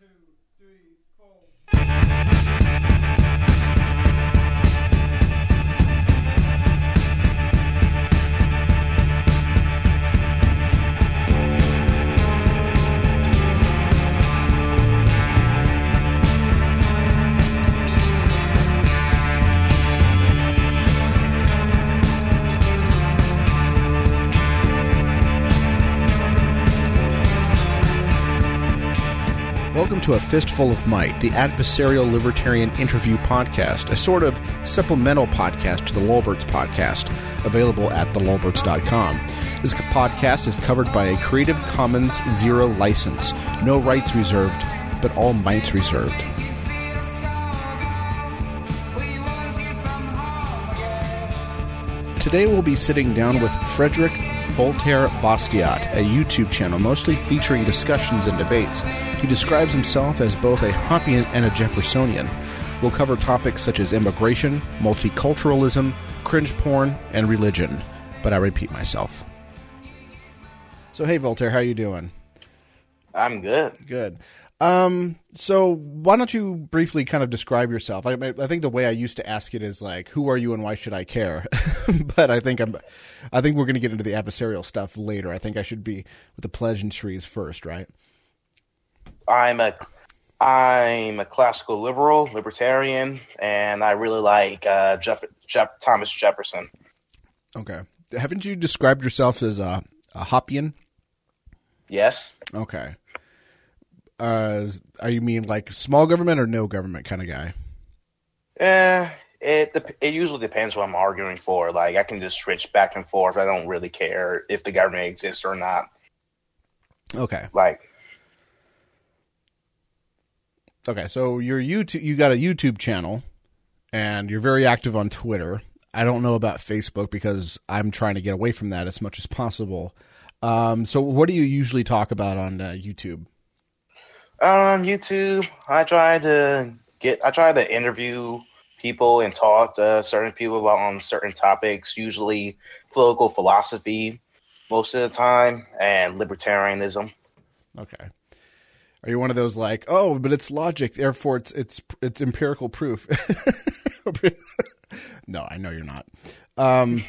Welcome to A Fistful of Might, the adversarial libertarian interview podcast, a sort of supplemental podcast to the Lulberts podcast, available at thelulberts.com. This podcast is covered by a Creative Commons Zero license. No rights reserved, but all mights reserved. Today we'll be sitting down with Frédéric Voltaire Bastiat, a YouTube channel mostly featuring discussions and debates. He describes himself as both a Hoppean and a Jeffersonian. We'll cover topics such as immigration, multiculturalism, cringe porn, and religion. But I repeat myself. So hey Voltaire, how you doing? I'm good. Good. Um, so why don't you briefly kind of describe yourself? I, I think the way I used to ask it is like, who are you and why should I care? but I think I'm, I think we're going to get into the adversarial stuff later. I think I should be with the pleasantries first, right? I'm a, I'm a classical liberal, libertarian, and I really like uh, Jeff, Jeff, Thomas Jefferson. Okay. Haven't you described yourself as a, a Hoppean? Yes. Okay uh, are you mean like small government or no government kind of guy? Eh, it it usually depends what I'm arguing for. Like I can just switch back and forth. I don't really care if the government exists or not. Okay. Like. Okay, so you're YouTube. You got a YouTube channel, and you're very active on Twitter. I don't know about Facebook because I'm trying to get away from that as much as possible. Um, so, what do you usually talk about on uh, YouTube? On YouTube, I try to get, I try to interview people and talk to certain people about on certain topics, usually political philosophy most of the time, and libertarianism. Okay. Are you one of those like, oh, but it's logic, therefore it's it's it's empirical proof? no, I know you're not. Um,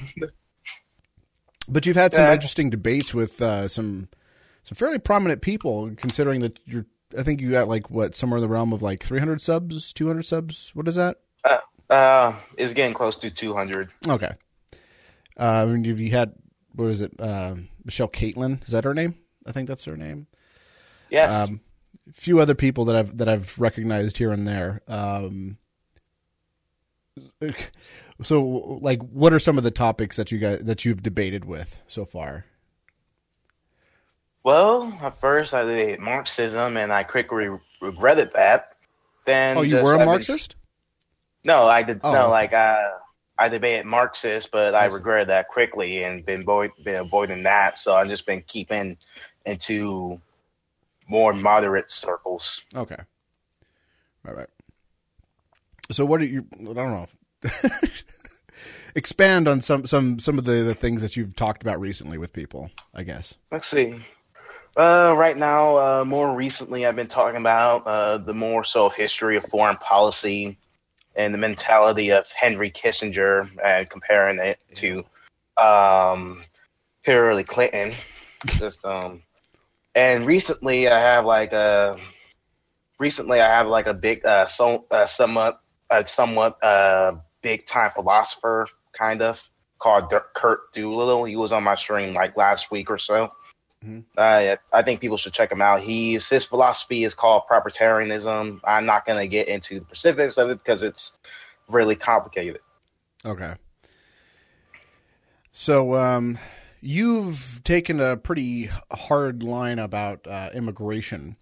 but you've had some interesting debates with uh, some some fairly prominent people, considering that you're I think you got like what somewhere in the realm of like 300 subs, 200 subs. What is that? Uh, uh it's getting close to 200. Okay. Uh, I mean, have you had what is it? Uh, Michelle Caitlin is that her name? I think that's her name. Yes. Um, a few other people that I've that I've recognized here and there. Um, so, like, what are some of the topics that you guys that you've debated with so far? Well, at first I did Marxism, and I quickly regretted that. Then oh, you were a I've Marxist? No, I did oh, no. Like uh, I debated Marxist, but I regretted that quickly and been, avoid, been avoiding that. So I've just been keeping into more moderate circles. Okay. All right. So what are you? I don't know. Expand on some some some of the, the things that you've talked about recently with people. I guess. Let's see. Uh, right now, uh, more recently, I've been talking about uh, the more so history of foreign policy and the mentality of Henry Kissinger, and comparing it to um, Hillary Clinton. Just um, and recently, I have like a recently I have like a big, uh, so uh, somewhat, uh, somewhat uh, big time philosopher kind of called Curt Doolittle. He was on my stream like last week or so Mm-hmm. Uh, I think people should check him out. He's his philosophy is called proprietarianism. I'm not going to get into the specifics of it because it's really complicated. Okay. So um, you've taken a pretty hard line about uh, immigration,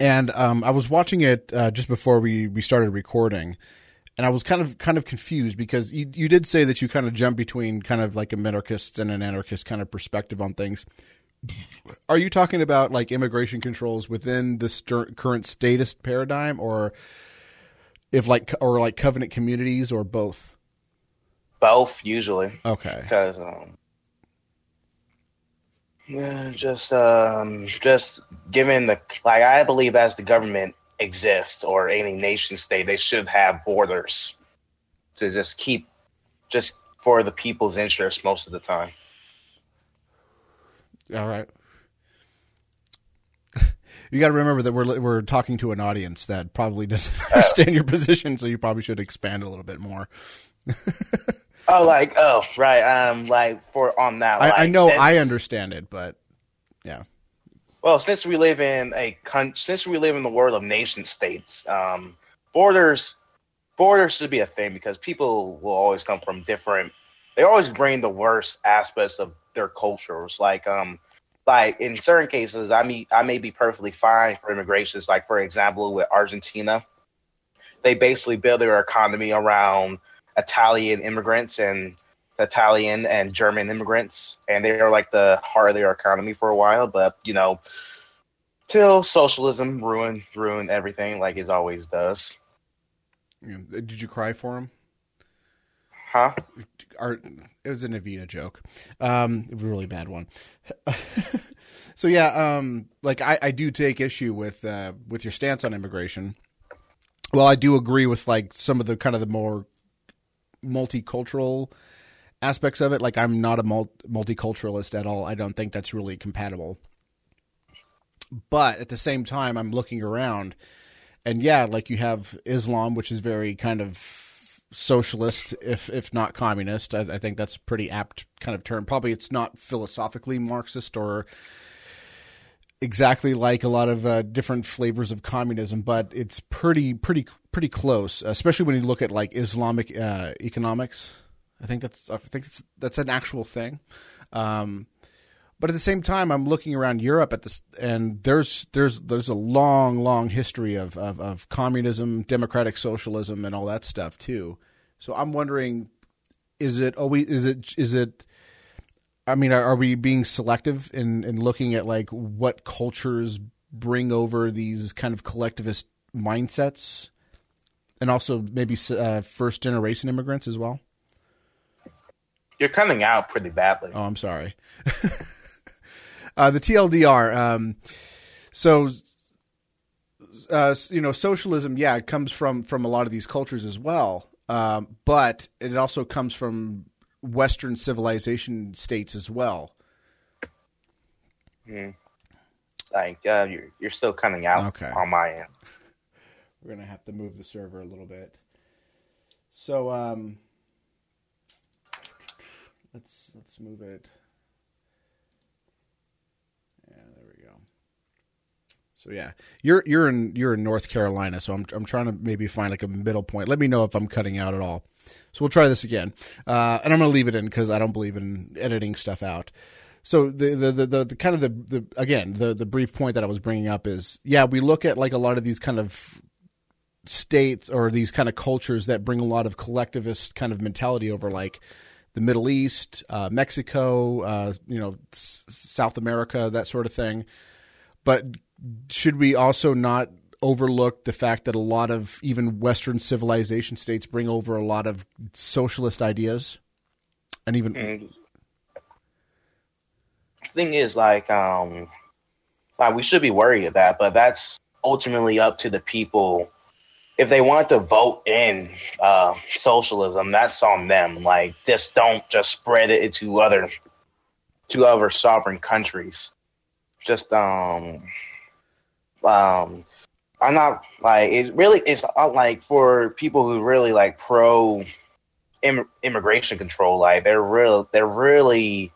and um, I was watching it uh, just before we we started recording and I was kind of kind of confused because you you did say that you kind of jump between kind of like a minarchist and an anarchist kind of perspective on things. Are you talking about like immigration controls within the st- current statist paradigm, or if like or like covenant communities, or both? Both usually. Okay. Because um, just um, just given the like, I believe as the government exists or any nation state, they should have borders to just keep just for the people's interest most of the time. All right. You got to remember that we're we're talking to an audience that probably doesn't understand your position, so you probably should expand a little bit more. oh, like oh, right. Um, like for on that. I, like, I know since- I understand it, but yeah, Well, since we live in a con- since we live in the world of nation states, um, borders borders should be a thing because people will always come from different. They always bring the worst aspects of their cultures. Like um, like in certain cases, I mean, I may be perfectly fine for immigrations. Like for example, with Argentina, they basically build their economy around Italian immigrants and Italian and German immigrants, and they are like the heart of their economy for a while. But you know, till socialism ruined ruined everything, like it always does. Yeah. Did you cry for him? Huh? Our, it was an Evita joke. Um, a really bad one. so yeah, um, like I, I do take issue with uh, with your stance on immigration. Well, I do agree with like some of the kind of the more multicultural aspects of it. Like I'm not a multiculturalist at all. I don't think that's really compatible. But at the same time, I'm looking around, and yeah, like you have Islam, which is very kind of socialist, if if not communist. I, I think that's a pretty apt kind of term. Probably it's not philosophically Marxist or exactly like a lot of uh, different flavors of communism, but it's pretty pretty pretty close. Especially when you look at like Islamic uh, economics. I think that's I think that's that's an actual thing. Um, but at the same time, I'm looking around Europe at this, and there's there's there's a long, long history of, of, of communism, democratic socialism, and all that stuff too. So I'm wondering, is it always is it is it? I mean, are, are we being selective in in looking at like what cultures bring over these kind of collectivist mindsets, and also maybe uh, first generation immigrants as well? You're coming out pretty badly. Oh, I'm sorry. uh, the TLDR. Um, so, uh, you know, socialism, yeah, it comes from from a lot of these cultures as well, um, but it also comes from Western civilization states as well. Like uh, you're you're still coming out Okay. on my end. We're gonna have to move the server a little bit. So, um, let's let's move it. Yeah, there we go. So yeah, you're you're in you're in North Carolina, so I'm I'm trying to maybe find like a middle point. Let me know if I'm cutting out at all. So we'll try this again, uh, and I'm going to leave it in because I don't believe in editing stuff out. So the the, the the the kind of the the again the the brief point that I was bringing up is yeah we look at like a lot of these kind of states or these kind of cultures that bring a lot of collectivist kind of mentality over like the Middle East, uh, Mexico, uh, you know, S- South America, that sort of thing. But should we also not overlook the fact that a lot of even Western civilization states bring over a lot of socialist ideas, and even Mm. Thing is, like, um, like we should be worried of that, but that's ultimately up to the people. If they want to vote in uh, socialism, that's on them. Like, just don't just spread it to other to other sovereign countries. Just um, um, I'm not like it. Really, it's like for people who really like pro Im- immigration control. Like, they're real. They're really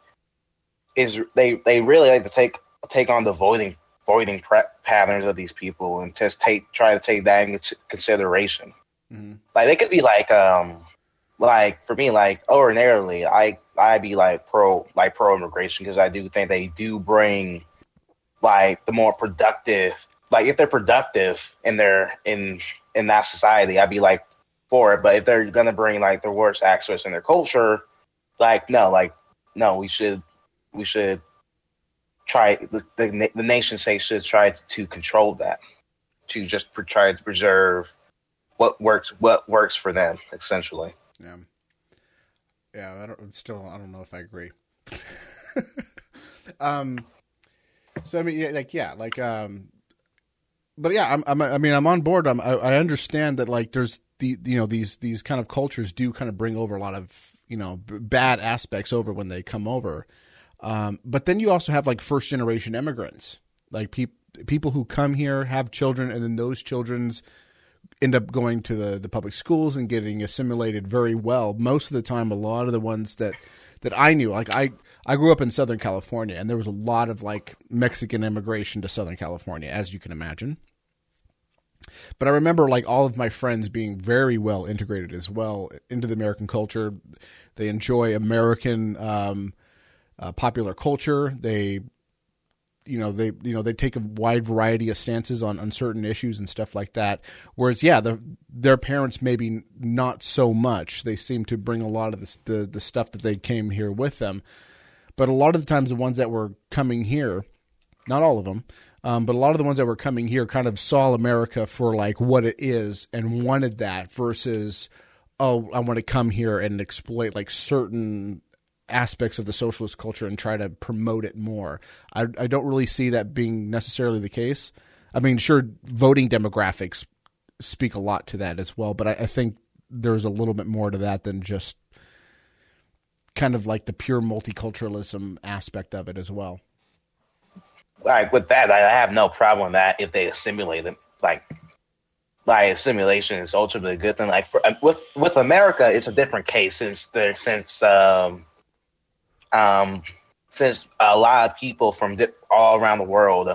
is they they really like to take take on the voting voting patterns of these people and just take try to take that into consideration. Mhm. Like they could be like um like for me like ordinarily I I'd be like pro like pro immigration because I do think they do bring like the more productive like if they're productive in their in in that society I'd be like for it but if they're gonna bring like the worst aspects in their culture like no like no we should we should try the, the, the nation state should try to control that to just try to preserve what works what works for them essentially Yeah. Yeah, I don't still I don't know if I agree. um, so I mean, yeah, like yeah, like um, but yeah, I'm, I'm I mean, I'm on board. I'm, I, I understand that like there's the you know these these kind of cultures do kind of bring over a lot of you know b- bad aspects over when they come over. Um, but then you also have like first generation immigrants, like people people who come here have children, and then those children's end up going to the, the public schools and getting assimilated very well. Most of the time, a lot of the ones that that I knew, like I I grew up in Southern California, and there was a lot of like Mexican immigration to Southern California, as you can imagine. But I remember like all of my friends being very well integrated as well into the American culture. They enjoy American um, uh, popular culture. They you know they you know they take a wide variety of stances on, on certain issues and stuff like that. Whereas yeah the, their parents maybe not so much. They seem to bring a lot of the, the, stuff that they came here with them. But a lot of the times the ones that were coming here not all of them um, but a lot of the ones that were coming here kind of saw america for like what it is and wanted that versus oh i want to come here and exploit like certain aspects of the socialist culture and try to promote it more. I, I don't really see that being necessarily the case. I mean, sure, voting demographics speak a lot to that as well, but I, I think there's a little bit more to that than just kind of like the pure multiculturalism aspect of it as well. Like with that, I have no problem with that if they assimilate it. Like, like assimilation is ultimately a good thing. Like for, with with America, it's a different case since there since um, um, since a lot of people from di- all around the world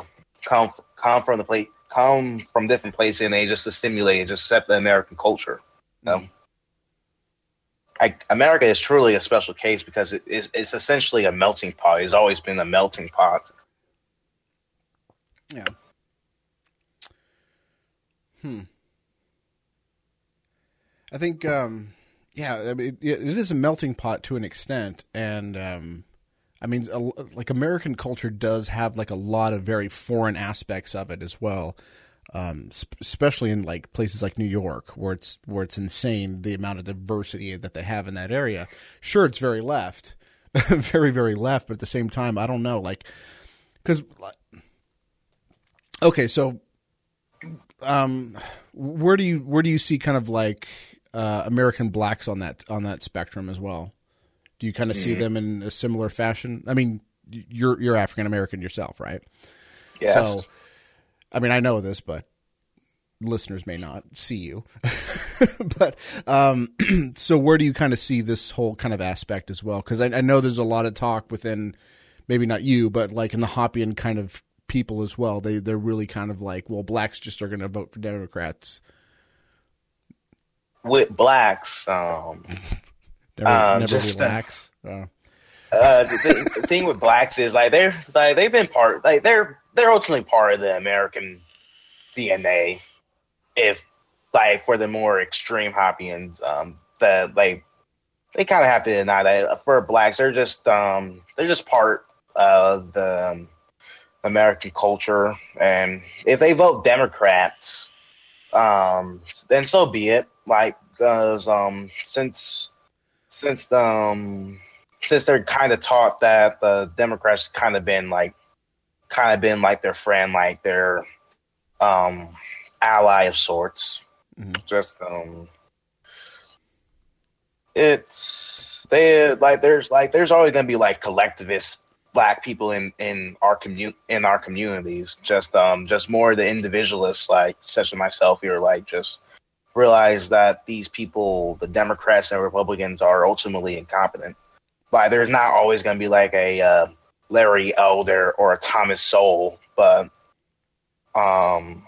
come come from the place come from different places and they just assimilate and just accept the American culture. Mm. I, America is truly a special case because it is it's essentially a melting pot. It's always been a melting pot. Yeah. Hmm. I think um, yeah, I mean, it, is a melting pot to an extent, and um, I mean, a, like American culture does have like a lot of very foreign aspects of it as well, um, sp- especially in like places like New York, where it's where it's insane the amount of diversity that they have in that area. Sure, it's very left, very very left, but at the same time, I don't know, like, because okay, so um, where do you where do you see kind of like uh, American blacks on that on that spectrum as well. Do you kind of mm-hmm. see them in a similar fashion? I mean, you're you're African American yourself, right? Yes. So, I mean, I know this, but listeners may not see you. but um, so where do you kind of see this whole kind of aspect as well? Because I, I, know there's a lot of talk within, maybe not you, but like in the Hoppean kind of people as well. They they're really kind of like, well, blacks just are going to vote for Democrats with blacks. Um, never, um, never just, relax. Uh, uh, the, the, thing with blacks is like they're like they've been part like they're they're ultimately part of the American DNA. If like for the more extreme Hoppeans, um, that like they kind of have to deny that for blacks they're just um they're just part of the um, American culture, and if they vote Democrats, um, then so be it like because um since since um since they're kind of taught that the Democrats kind of been like kind of been like their friend, like their um ally of sorts. Mm-hmm. Just um it's they like there's like there's always gonna be like collectivist black people in in our commun in our communities. Just um just more the individualists like such as myself here like just realize that these people, the Democrats and Republicans, are ultimately incompetent. Like, there's not always going to be like a uh, Larry Elder or a Thomas Sowell, but um,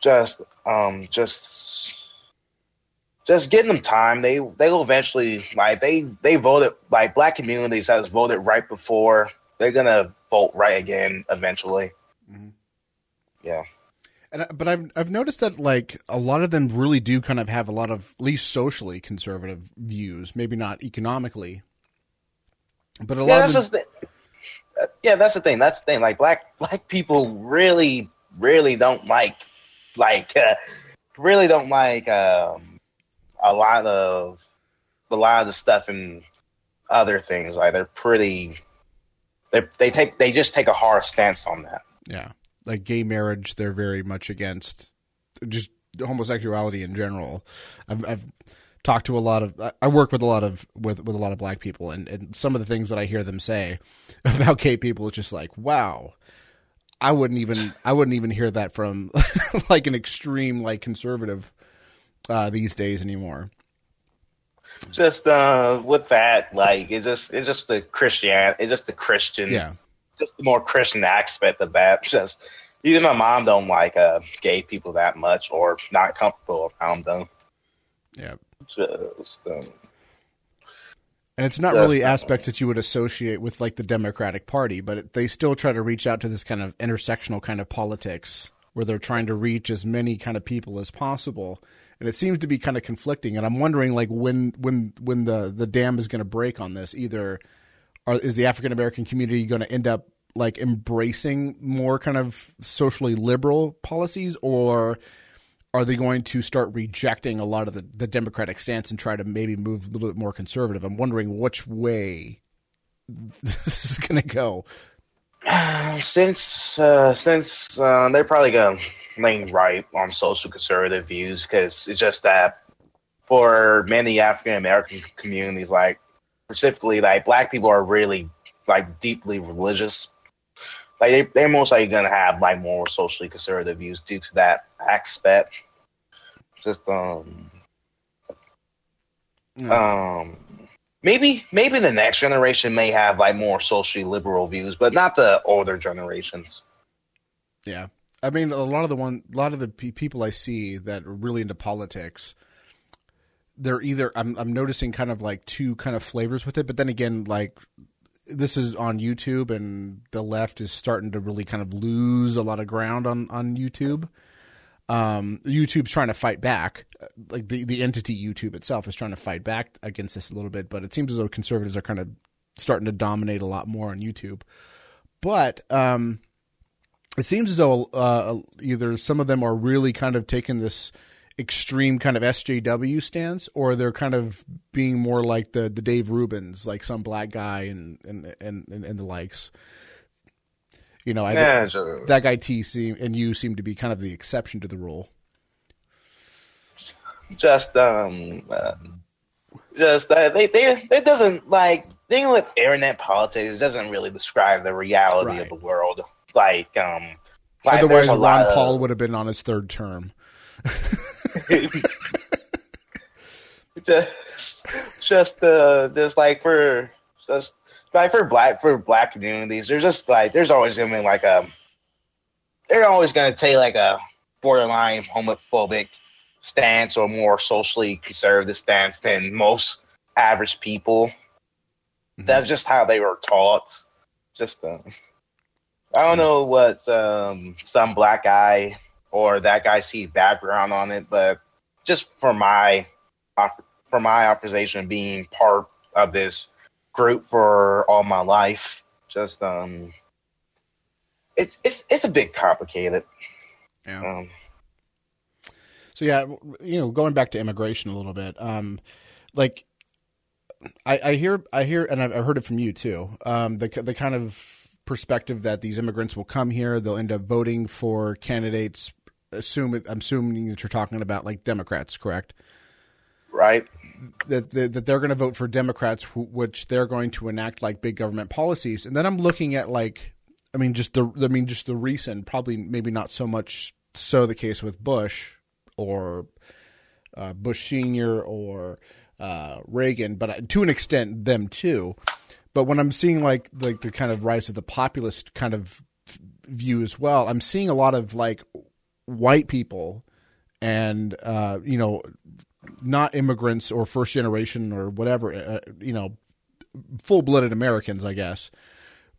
just um, just just getting them time. They they will eventually like they they voted like black communities has voted right before. They're gonna vote right again eventually. Mm-hmm. Yeah. And but I've I've noticed that like a lot of them really do kind of have a lot of at least socially conservative views, maybe not economically, but a yeah, lot of them. The, uh, yeah, that's the thing. That's the thing. Like black black people really really don't like like uh, really don't like um, a lot of a lot of the stuff and other things. Like they're pretty they they take they just take a hard stance on that. Yeah, like gay marriage, they're very much against. Just homosexuality in general. I've, I've talked to a lot of I work with a lot of with with a lot of black people and, and some of the things that I hear them say about gay people is just like wow I wouldn't even I wouldn't even hear that from like an extreme like conservative uh, these days anymore. Just uh, with that, like it just it's just the Christian, it's just the Christian, yeah, just the more Christian aspect of that. Just even my mom don't like uh, gay people that much or not comfortable around them. Yeah, just um, and it's not really aspects that you would associate with like the Democratic Party, but it, they still try to reach out to this kind of intersectional kind of politics where they're trying to reach as many kind of people as possible. And it seems to be kind of conflicting. And I'm wondering like when when when the the dam is going to break on this. Either are, is the African American community going to end up like embracing more kind of socially liberal policies or are they going to start rejecting a lot of the, the Democratic stance and try to maybe move a little bit more conservative? I'm wondering which way this is going to go. Since uh, since uh, they're probably going to lean right on social conservative views because it's just that for many African American communities, like specifically like black people are really like deeply religious. Like they, they're most likely going to have like more socially conservative views due to that aspect. Just um, um, maybe maybe the next generation may have like more socially liberal views, but not the older generations. Yeah, I mean, a lot of the one, a lot of the people I see that are really into politics, they're either I'm I'm noticing kind of like two kind of flavors with it, but then again, like this is on YouTube, and the left is starting to really kind of lose a lot of ground on on YouTube. Um, YouTube's trying to fight back, like the the entity YouTube itself is trying to fight back against this a little bit, but it seems as though conservatives are kind of starting to dominate a lot more on YouTube. But um, it seems as though uh, either some of them are really kind of taking this extreme kind of SJW stance, or they're kind of being more like the the Dave Rubins, like some black guy and and and, and the likes. You know, I, yeah, that guy T seem and you seem to be kind of the exception to the rule. Just um, uh, just uh, they they it doesn't like dealing with internet politics doesn't really describe the reality right. of the world. Like um, like otherwise Ron Paul of, would have been on his third term. just just uh just like for just like for black for black communities, there's just like there's always gonna be like a they're always gonna take like a borderline homophobic stance or more socially conservative stance than most average people. Mm-hmm. That's just how they were taught. Just uh, I don't know what um, some black guy or that guy see background on it, but just for my for my observation being part of this group for all my life. Just um, it, it's it's a bit complicated. Yeah. Um, so yeah, you know, going back to immigration a little bit, um, like I, I hear, I hear, and I've heard it from you too. Um, the the kind of perspective that these immigrants will come here, they'll end up voting for candidates. Assume I'm assuming that you're talking about like Democrats, correct? Right that that they're going to vote for Democrats, which they're going to enact like big government policies. And then I'm looking at like, I mean, just the I mean, just the recent, probably maybe not so much so the case with Bush or uh, Bush Senior or uh, Reagan, but to an extent them too. But when I'm seeing like like the kind of rise of the populist kind of view as well, I'm seeing a lot of like white people and uh, you know not immigrants or first generation or whatever, uh, you know, full blooded Americans, I guess,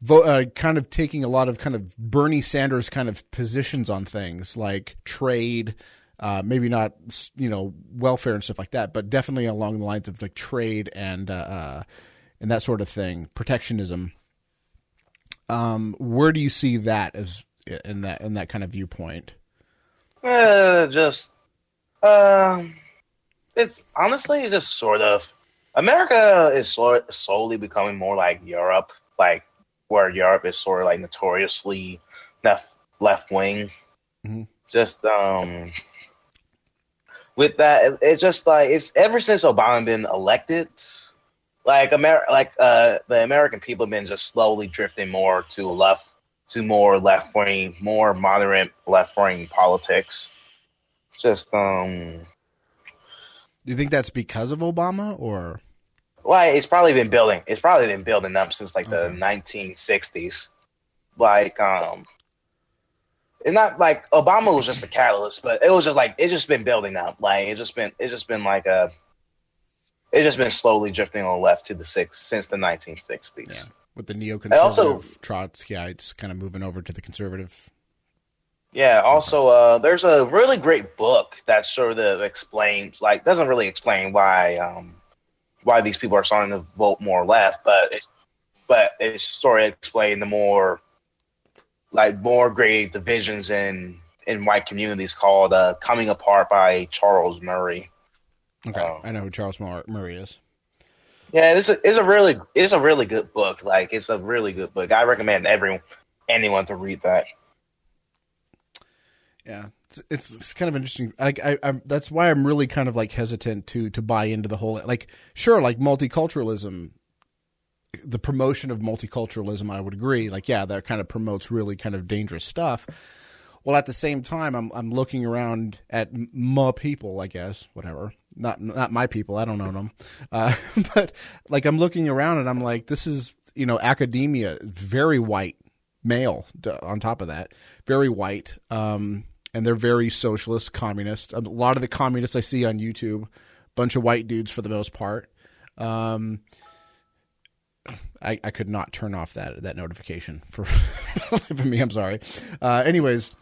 uh, kind of taking a lot of kind of Bernie Sanders kind of positions on things like trade, uh, maybe not, you know, welfare and stuff like that, but definitely along the lines of like trade and, uh, uh, and that sort of thing, protectionism. Um, where do you see that as in that in that kind of viewpoint? Uh, just um it's honestly it's just sort of America is sort slowly becoming more like Europe, like where Europe is sort of like notoriously left left wing. Mhm. Just um, with that, it, it's just like it's ever since Obama been elected, like Amer- like uh, the American people have been just slowly drifting more to left, to more left wing, more moderate left wing politics. Just um, Do you think that's because of Obama or? like it's probably been building. It's probably been building up since like the 1960s. Like um, it's not like Obama was just a catalyst, but it was just like it's just been building up. Like it just been it's just been like a. It's just been slowly drifting on the left to the six since the 1960s. Yeah. With the neoconservative also- Trotskyites kind of moving over to the conservative. Yeah. Also, uh, there's a really great book that sort of explains, like, doesn't really explain why, um, why these people are starting to vote more left, but it, but it's sort of explain the more, like, more great divisions in in white communities called uh, "Coming Apart" by Charles Murray. Okay, Oh. I know who Charles Mur- Murray is. Yeah, a, it's a really it's a really good book. Like, it's a really good book. I recommend everyone anyone to read that. Yeah, it's, it's, kind of interesting. Like I, I'm, that's why I'm really kind of like hesitant to to buy into the whole like sure like multiculturalism, the promotion of multiculturalism. I would agree. Like yeah, that kind of promotes really kind of dangerous stuff. Well, at the same time, I'm I'm looking around at m- my people, I guess, whatever. Not not my people. I don't know them, uh, but like I'm looking around and I'm like, this is you know academia, very white male. On top of that, very white, um, and they're very socialist, communist. A lot of the communists I see on YouTube, bunch of white dudes for the most part. Um, I, I could not turn off that that notification for, for me. I'm sorry. Uh, anyways,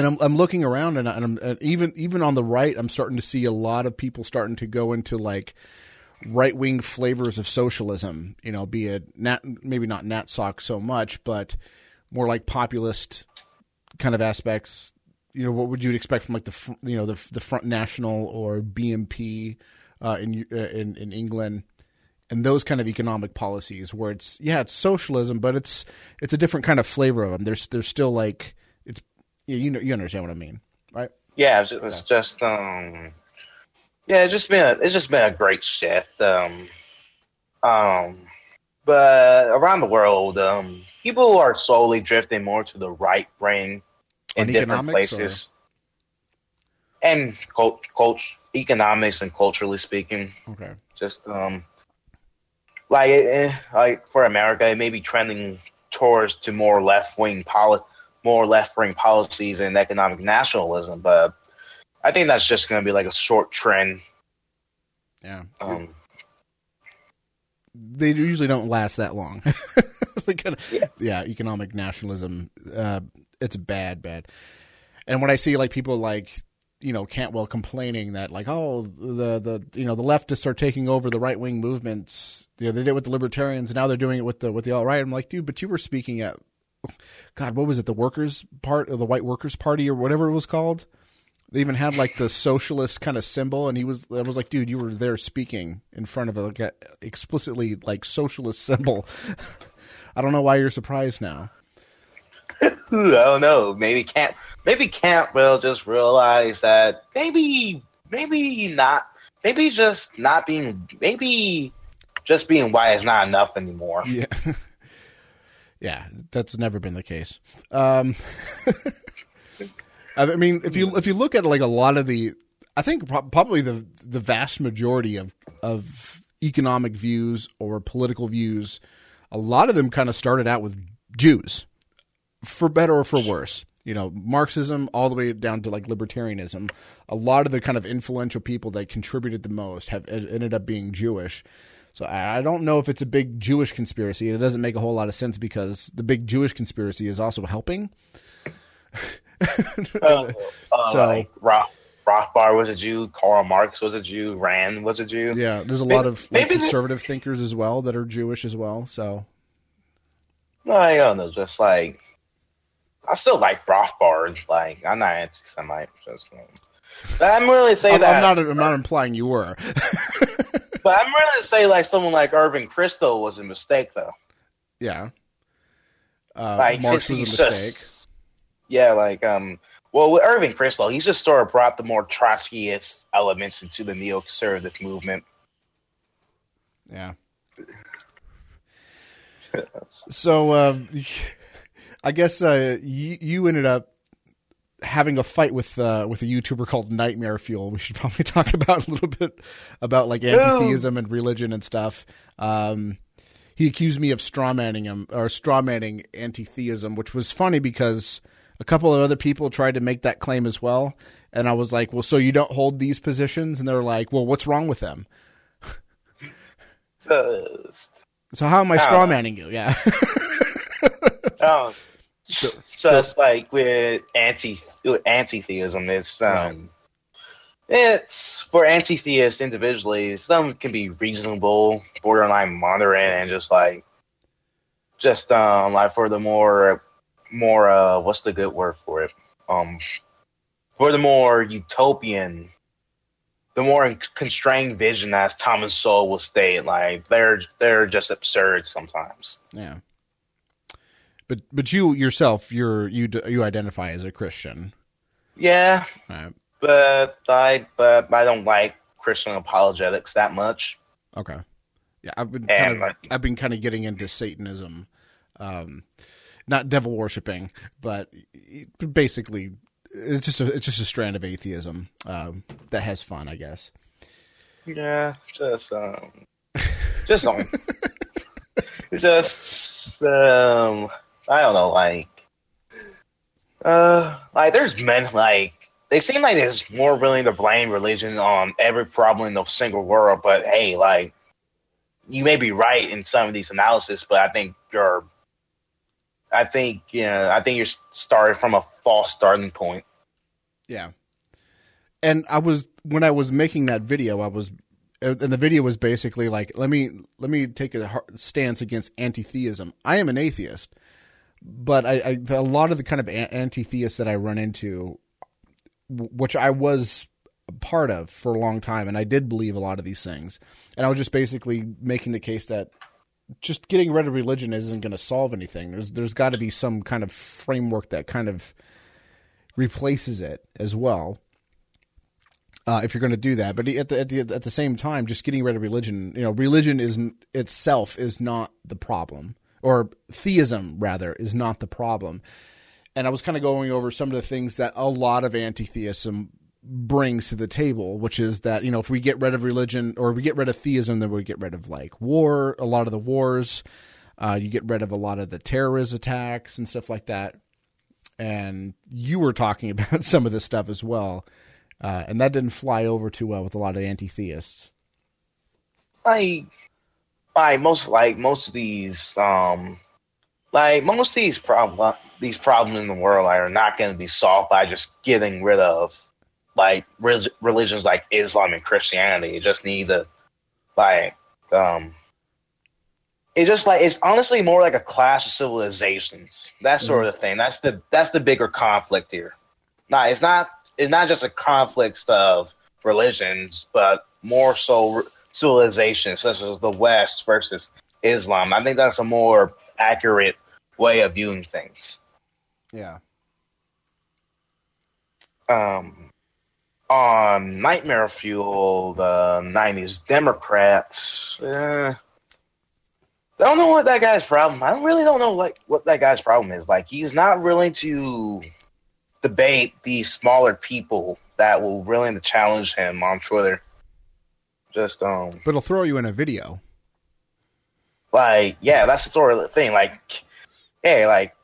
and I'm I'm looking around and, I'm and even even on the right, I'm starting to see a lot of people starting to go into like right wing flavors of socialism. You know, be it nat, maybe not NatSoc so much, but more like populist kind of aspects. You know, what would you expect from like the you know the the Front National or BNP uh, in uh, in in England? and those kind of economic policies where it's yeah it's socialism but it's it's a different kind of flavor of them there's there's still like yeah, you know you understand what i mean right? Yeah, it's, it's just um, yeah, it's just been a, it's just been a great shift. Um, um, but around the world, um, people are slowly drifting more to the right brain in On different places, and cult, cult, economics and culturally speaking, okay. Just um, like eh, like for America, it may be trending towards to more left wing poli- more left wing policies and economic nationalism, but I think that's just going to be like a short trend. yeah Um, they usually don't last that long kinda- Yeah. yeah economic nationalism uh it's bad bad and when i see like people like you know Cantwell complaining that like oh the the you know the leftists are taking over the right wing movements you know they did it with the libertarians and now they're doing it with the with the alt right I'm like dude but you were speaking at God what was it the workers part of the white workers party or whatever it was called they even had like the socialist kind of symbol and he was I was like dude you were there speaking in front of a, like a explicitly like socialist symbol I don't know why you're surprised now I don't know. Maybe can't. Maybe can't. Will just realize that maybe, maybe not. Maybe just not being. Maybe just being white is not enough anymore. Yeah. yeah, that's never been the case. Um, I mean, if you if you look at like a lot of the, I think probably the the vast majority of of economic views or political views, a lot of them kind of started out with Jews, for better or for worse. You know, Marxism all the way down to like libertarianism. A lot of the kind of influential people that contributed the most have ended up being Jewish. So I don't know if it's a big Jewish conspiracy. It doesn't make a whole lot of sense because the big Jewish conspiracy is also helping. Uh, uh, So- like Roth, Rothbard was a Jew. Karl Marx was a Jew. Rand was a Jew. Yeah, there's a Maybe- lot of like, they- conservative thinkers as well that are Jewish as well. So I don't know. Just like I still like Rothbard. Like I'm not anti-Semite. Just. Like, I'm really say I'm, that. I'm not. I'm not implying you were. But I'm really say like someone like Irving Kristol was a mistake though. Yeah. Uh, like Marx was a mistake. just yeah, like um, well, with Irving Kristol, he's just sort of brought the more Trotskyist elements into the neoconservative movement. Yeah. So um, I guess uh, you, you ended up having a fight with uh, with a YouTuber called Nightmare Fuel. We should probably talk about a little bit about like anti-theism and religion and stuff. Um, he accused me of strawmanning him or strawmanning anti-theism, which was funny because a couple of other people tried to make that claim as well, and I was like, "Well, so you don't hold these positions?" And they're like, "Well, what's wrong with them?" So how am I strawmanning you? Yeah. um, it's like with anti anti theism. it's um, it's for anti theists individually. Some can be reasonable, borderline moderate, and just like just um like for the more more uh what's the good word for it um for the more utopian the more constrained vision as Thomas Sowell will state like they're they're just absurd sometimes Yeah. But but you yourself you're you you identify as a Christian. yeah Right. but I but I don't like Christian apologetics that much. Okay. Yeah, I've been kind of I've been kind of getting into Satanism. Um not devil worshipping, but basically it's just a it's just a strand of atheism um, that has fun, I guess. Yeah, just um, just um, just um, I don't know, like uh, like there's men like they seem like they're more willing to blame religion on every problem in the single world, but hey, like you may be right in some of these analysis, but I think you're. I think you know. I think you're starting from a false starting point. Yeah. And I was when I was making that video, I was and the video was basically like let me let me take a stance against anti-theism. I am an atheist, but a lot of the kind of a- anti-theists that I run into which I was part of for a long time and I did believe a lot of these things. And I was just basically making the case that just getting rid of religion isn't going to solve anything. There's there's got to be some kind of framework that kind of replaces it as well. Uh, if you're going to do that, but at the, at the at the same time, just getting rid of religion, you know, religion is itself is not the problem, or theism rather is not the problem. And I was kind of going over some of the things that a lot of anti-theism brings to the table, which is that you know if we get rid of religion or we get rid of theism, then we get rid of like war, a lot of the wars. Uh, you get rid of a lot of the terrorist attacks and stuff like that and you were talking about some of this stuff as well, uh, and that didn't fly over too well with a lot of anti-theists. like like most like most of these um like most of these problem these problems in the world are not going to be solved by just getting rid of like re- religions like Islam and Christianity. You just need to like um it's just like it's honestly more like a clash of civilizations. That sort of thing. That's the that's the bigger conflict here. Nah, it's not it's not just a conflict of religions, but more so civilizations such as the West versus Islam. I think that's a more accurate way of viewing things. Yeah, Um, on Nightmare Fuel, the '90s Democrats. Uh, I don't know what that guy's problem. I don't really don't know like what that guy's problem is. Like he's not willing to debate these smaller people that will willing to challenge him on Twitter. Just um but it'll throw you in a video. like yeah, that's the sort of thing. Like, hey, like,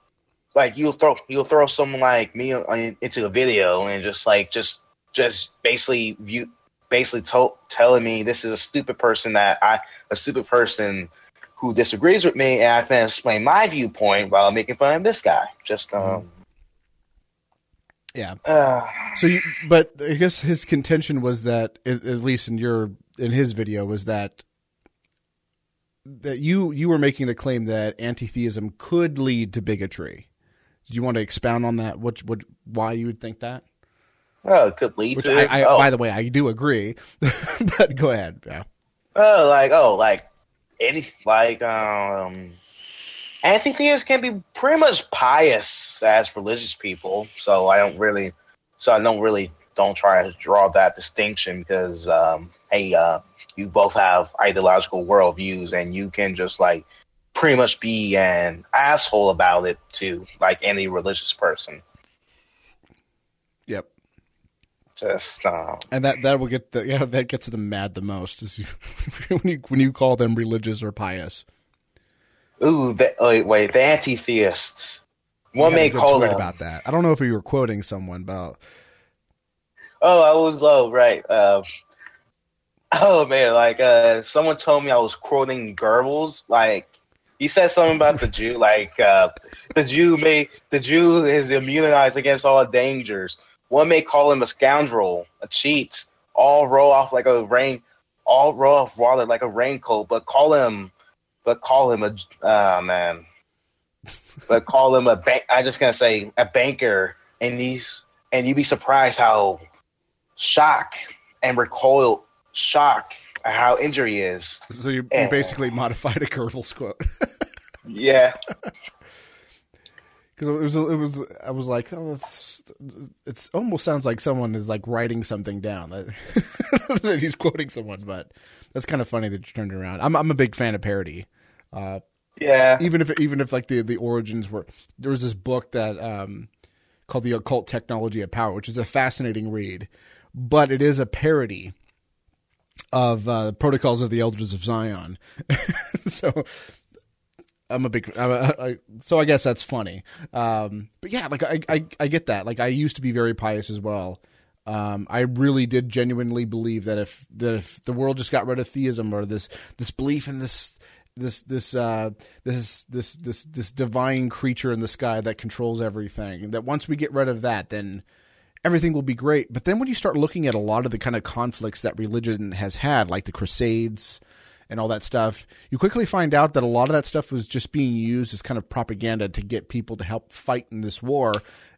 like you'll throw you'll throw someone like me into a video and just like just just basically view basically to- telling me this is a stupid person that I a stupid person who disagrees with me, and I can explain my viewpoint while making fun of this guy. Just um. Yeah. Uh, So, you, but I guess his contention was that, at, at least in your in his video, was that that you you were making the claim that anti-theism could lead to bigotry. Do you want to expound on that? What what why you would think that? well, it could lead Which to. I, I oh. by the way, I do agree. but go ahead. Yeah. Oh, like oh, like any like um, anti-theists can be pretty much pious as religious people. So I don't really, so I don't really don't try to draw that distinction because um, hey, uh, you both have ideological worldviews, and you can just like pretty much be an asshole about it to like any religious person. Yep. Just uh, And that that will get the yeah that gets them mad the most is you, when you when you call them religious or pious. ooh, the, wait, wait, the anti-theists. One We had a may call them. about that. I don't know if you were quoting someone, but Oh, I was low, right? Uh, oh man, like uh, someone told me I was quoting Goebbels. Like he said something about the Jew, like uh, the Jew may the Jew is immunized against all dangers. One may call him a scoundrel, a cheat, all roll off like a rain, all roll off water like a raincoat. But call him, but call him a ah man, but call him a bank. I'm just gonna say a banker, and these and you'd be surprised how shock and recoil shock how injury is. so you, you Eh. basically modified a Goebbels quote Yeah. because it was it was I was like oh, it's it's almost sounds like someone is like writing something down that, that he's quoting someone, but that's kind of funny that you turned it around. I'm I'm a big fan of parody. Uh, Yeah. even if even if like the the origins were there was this book that um called the occult technology of power which is a fascinating read but it is a parody of uh protocols of the elders of zion. So i'm a big I, I, so i guess that's funny. Um but yeah like I, I i get that. Like i used to be very pious as well. Um, I really did genuinely believe that if that if the world just got rid of theism or this this belief in this this this uh, this this this this divine creature in the sky that controls everything. That once we get rid of that, then everything will be great. But then when you start looking at a lot of the kind of conflicts that religion has had, like the Crusades and all that stuff, you quickly find out that a lot of that stuff was just being used as kind of propaganda to get people to help fight in this war,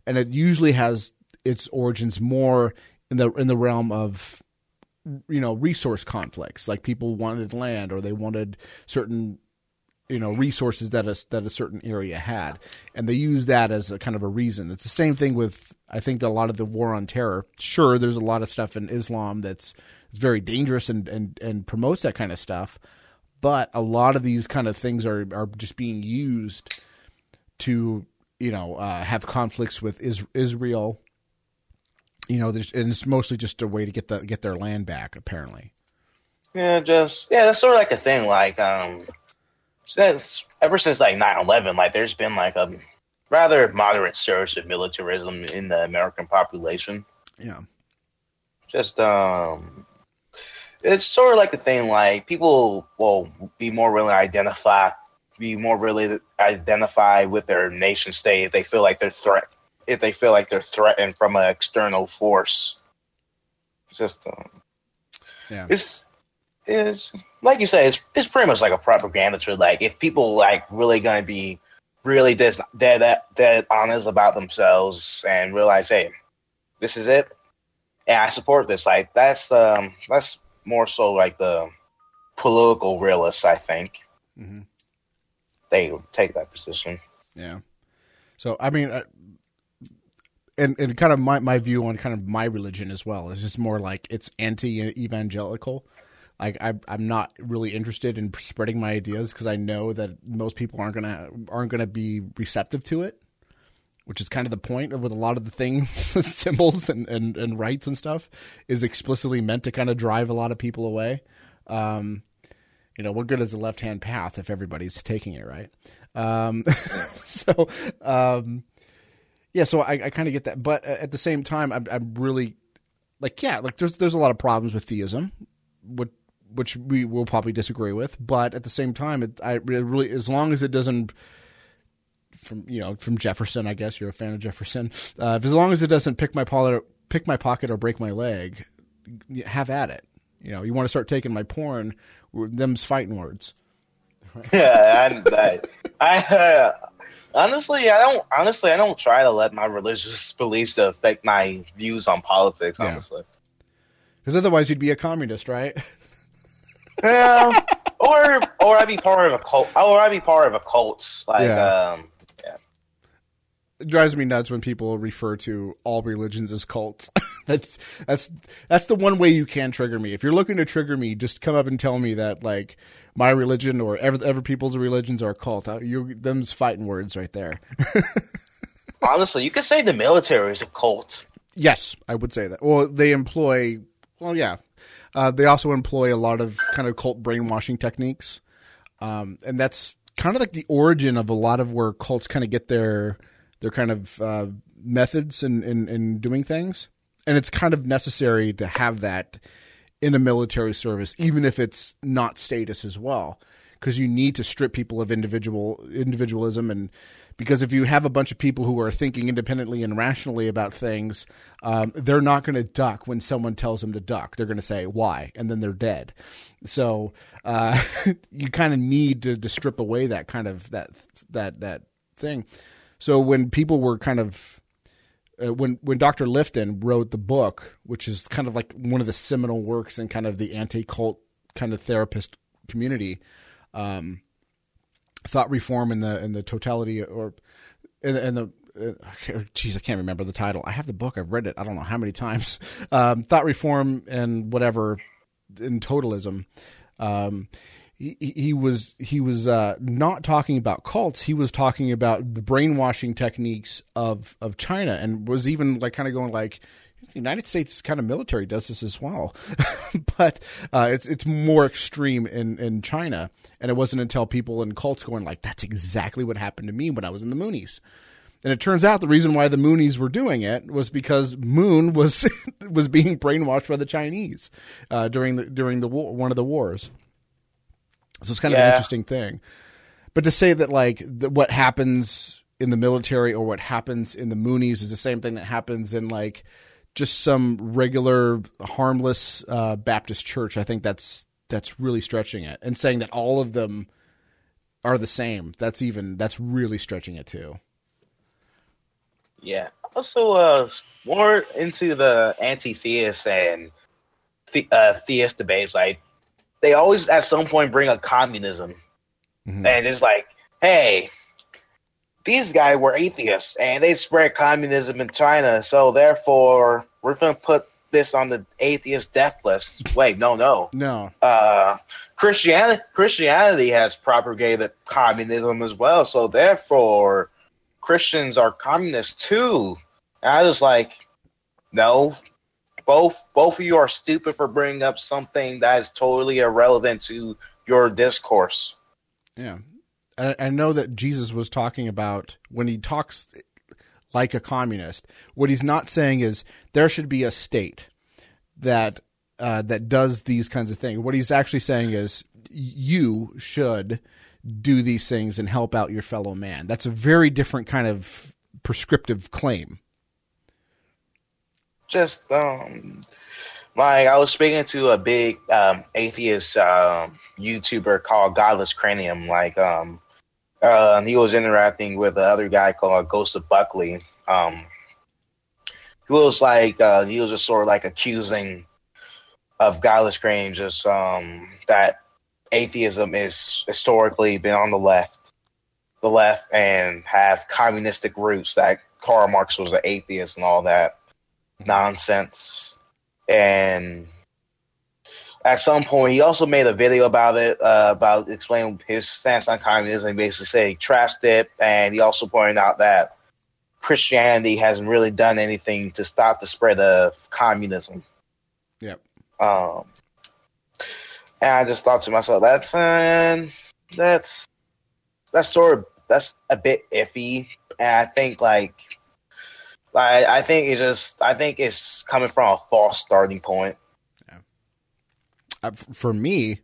and it usually has its origins more in the in the realm of you know resource conflicts like people wanted land or they wanted certain you know resources that a that a certain area had. And they use that as a kind of a reason. It's the same thing with i think a lot of the war on terror. Sure there's a lot of stuff in islam that's it's very dangerous and and and promotes that kind of stuff. But a lot of these kind of things are are just being used to you know uh, have conflicts with is- Israel. You know and it's mostly just a way to get the get their land back apparently. Yeah, just yeah, that's sort of like a thing. Like um, since ever since like 9-11, like there's been like a rather moderate surge of militarism in the American population. yeah Just um, it's sort of like the thing. Like people will be more willing to identify, be more really identify with their nation state if they feel like they're threat, if they feel like they're threatened from an external force. Just um, yeah it's it's like you say, it's it's pretty much like a propaganda tool. Like if people like really gonna be really dis- dead dead honest about themselves and realize, hey, this is it, and I support this. Like that's um that's more so like the political realists. I think hmm they take that position. Yeah. So I mean, uh, and and kind of my my view on kind of my religion as well is just more like it's anti-evangelical. Like I, I'm not really interested in spreading my ideas because I know that most people aren't gonna aren't gonna be receptive to it, which is kind of the point of with a lot of the things, symbols and, and and rites and stuff, is explicitly meant to kind of drive a lot of people away. Um, you know, what good is the left hand path if everybody's taking it, right? Um, so, um, yeah, so I, I kind of get that, but at the same time, I'm, I'm really like, yeah, like there's there's a lot of problems with theism, which which we will probably disagree with, but at the same time, it, I really as long as it doesn't from you know from Jefferson, I guess you're a fan of Jefferson. Uh, as long as it doesn't pick my pocket, pick my pocket or break my leg, have at it. You know, you want to start taking my porn, them's fighting words. yeah, I, I, I uh, honestly, I don't. Honestly, I don't try to let my religious beliefs affect my views on politics. Honestly. Because otherwise, you'd be a communist, right? Yeah, or or would be part of a cult. Or I would be part of a cult. Like, Yeah. um, it drives me nuts when people refer to all religions as cults. that's that's that's the one way you can trigger me. If you're looking to trigger me, just come up and tell me that like my religion or ever ever people's religions are a cult. You them's fighting words right there. honestly, you could say the military is a cult. yes, I would say that. Well, they employ. Well, yeah, uh, they also employ a lot of kind of cult brainwashing techniques, um, and that's kind of like the origin of a lot of where cults kind of get their their kind of uh, methods in, in in doing things, and it's kind of necessary to have that in a military service, even if it's not status as well, because you need to strip people of individual individualism and because if you have a bunch of people who are thinking independently and rationally about things, um, they're not going to duck when someone tells them to duck. They're going to say why, and then they're dead. So uh, you kind of need to, to strip away that kind of that that that thing. So when people were kind of uh, when when Dr. Lifton wrote the book, which is kind of like one of the seminal works in kind of the anti cult kind of therapist community, um, thought reform in the in the totality or in the, the uh, I can't remember the title. I have the book. I've read it. I don't know how many times. Um, thought reform and whatever in totalism. Um, he, he was he was uh, not talking about cults. He was talking about the brainwashing techniques of of China, and was even like kind of going like the United States kind of military does this as well, but uh, it's it's more extreme in in China. And it wasn't until people in cults going like, "That's exactly what happened to me when I was in the Moonies." And it turns out the reason why the Moonies were doing it was because Moon was was being brainwashed by the Chinese uh, during the during the war, one of the wars. So it's kind of an interesting thing. But to say that like the, what happens in the military or what happens in the Moonies is the same thing that happens in like just some regular harmless uh, Baptist church, I think that's that's really stretching it. And saying that all of them are the same, that's even that's really stretching it too. Yeah. Also, uh, more into the anti-theist and the, uh, theist debates. Like, they always at some point bring up communism, Mhm. and it's like, hey, these guys were atheists and they spread communism in China, so therefore we're going to put this on the atheist death list. Wait, no, no. No, uh, Christianity Christianity has propagated communism as well, so therefore Christians are communists too. And I was like, no, both both of you are stupid for bringing up something that is totally irrelevant to your discourse. Yeah. I, know that Jesus was talking about when he talks like a communist, what he's not saying is there should be a state that uh, that does these kinds of things. What he's actually saying is you should do these things and help out your fellow man. That's a very different kind of prescriptive claim. Just um, like I was speaking to a big um, atheist um, YouTuber called Godless Cranium. Like um, uh, he was interacting with the other guy called Ghost of Buckley. Um, he was like uh, he was just sort of like accusing of Godless Cranium, just um, that atheism is historically been on the left, the left, and have communistic roots. That Karl Marx was an atheist and all that nonsense. And at some point, he also made a video about it, uh, about explaining his stance on communism. Basically, saying he trashed it, and he also pointed out that Christianity hasn't really done anything to stop the spread of communism. Yep. Um, and I just thought to myself, that's uh, that's that's sort of that's a bit iffy, and I think like. I, I think it's just I think it's coming from a false starting point. Uh, for me,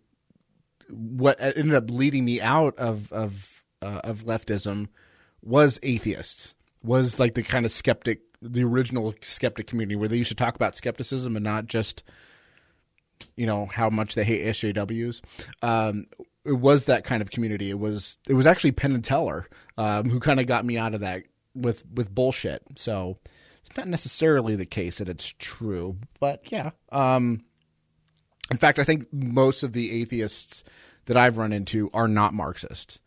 what ended up leading me out of of uh, of leftism was atheists. Was like the kind of skeptic, the original skeptic community, where they used to talk about skepticism and not just, you know, how much they hate SJWs. Um, it was that kind of community. It was it was actually Penn and Teller um, who kind of got me out of that with with bullshit. So it's not necessarily the case that it's true, but yeah. Um, in fact, I think most of the atheists that I've run into are not Marxist.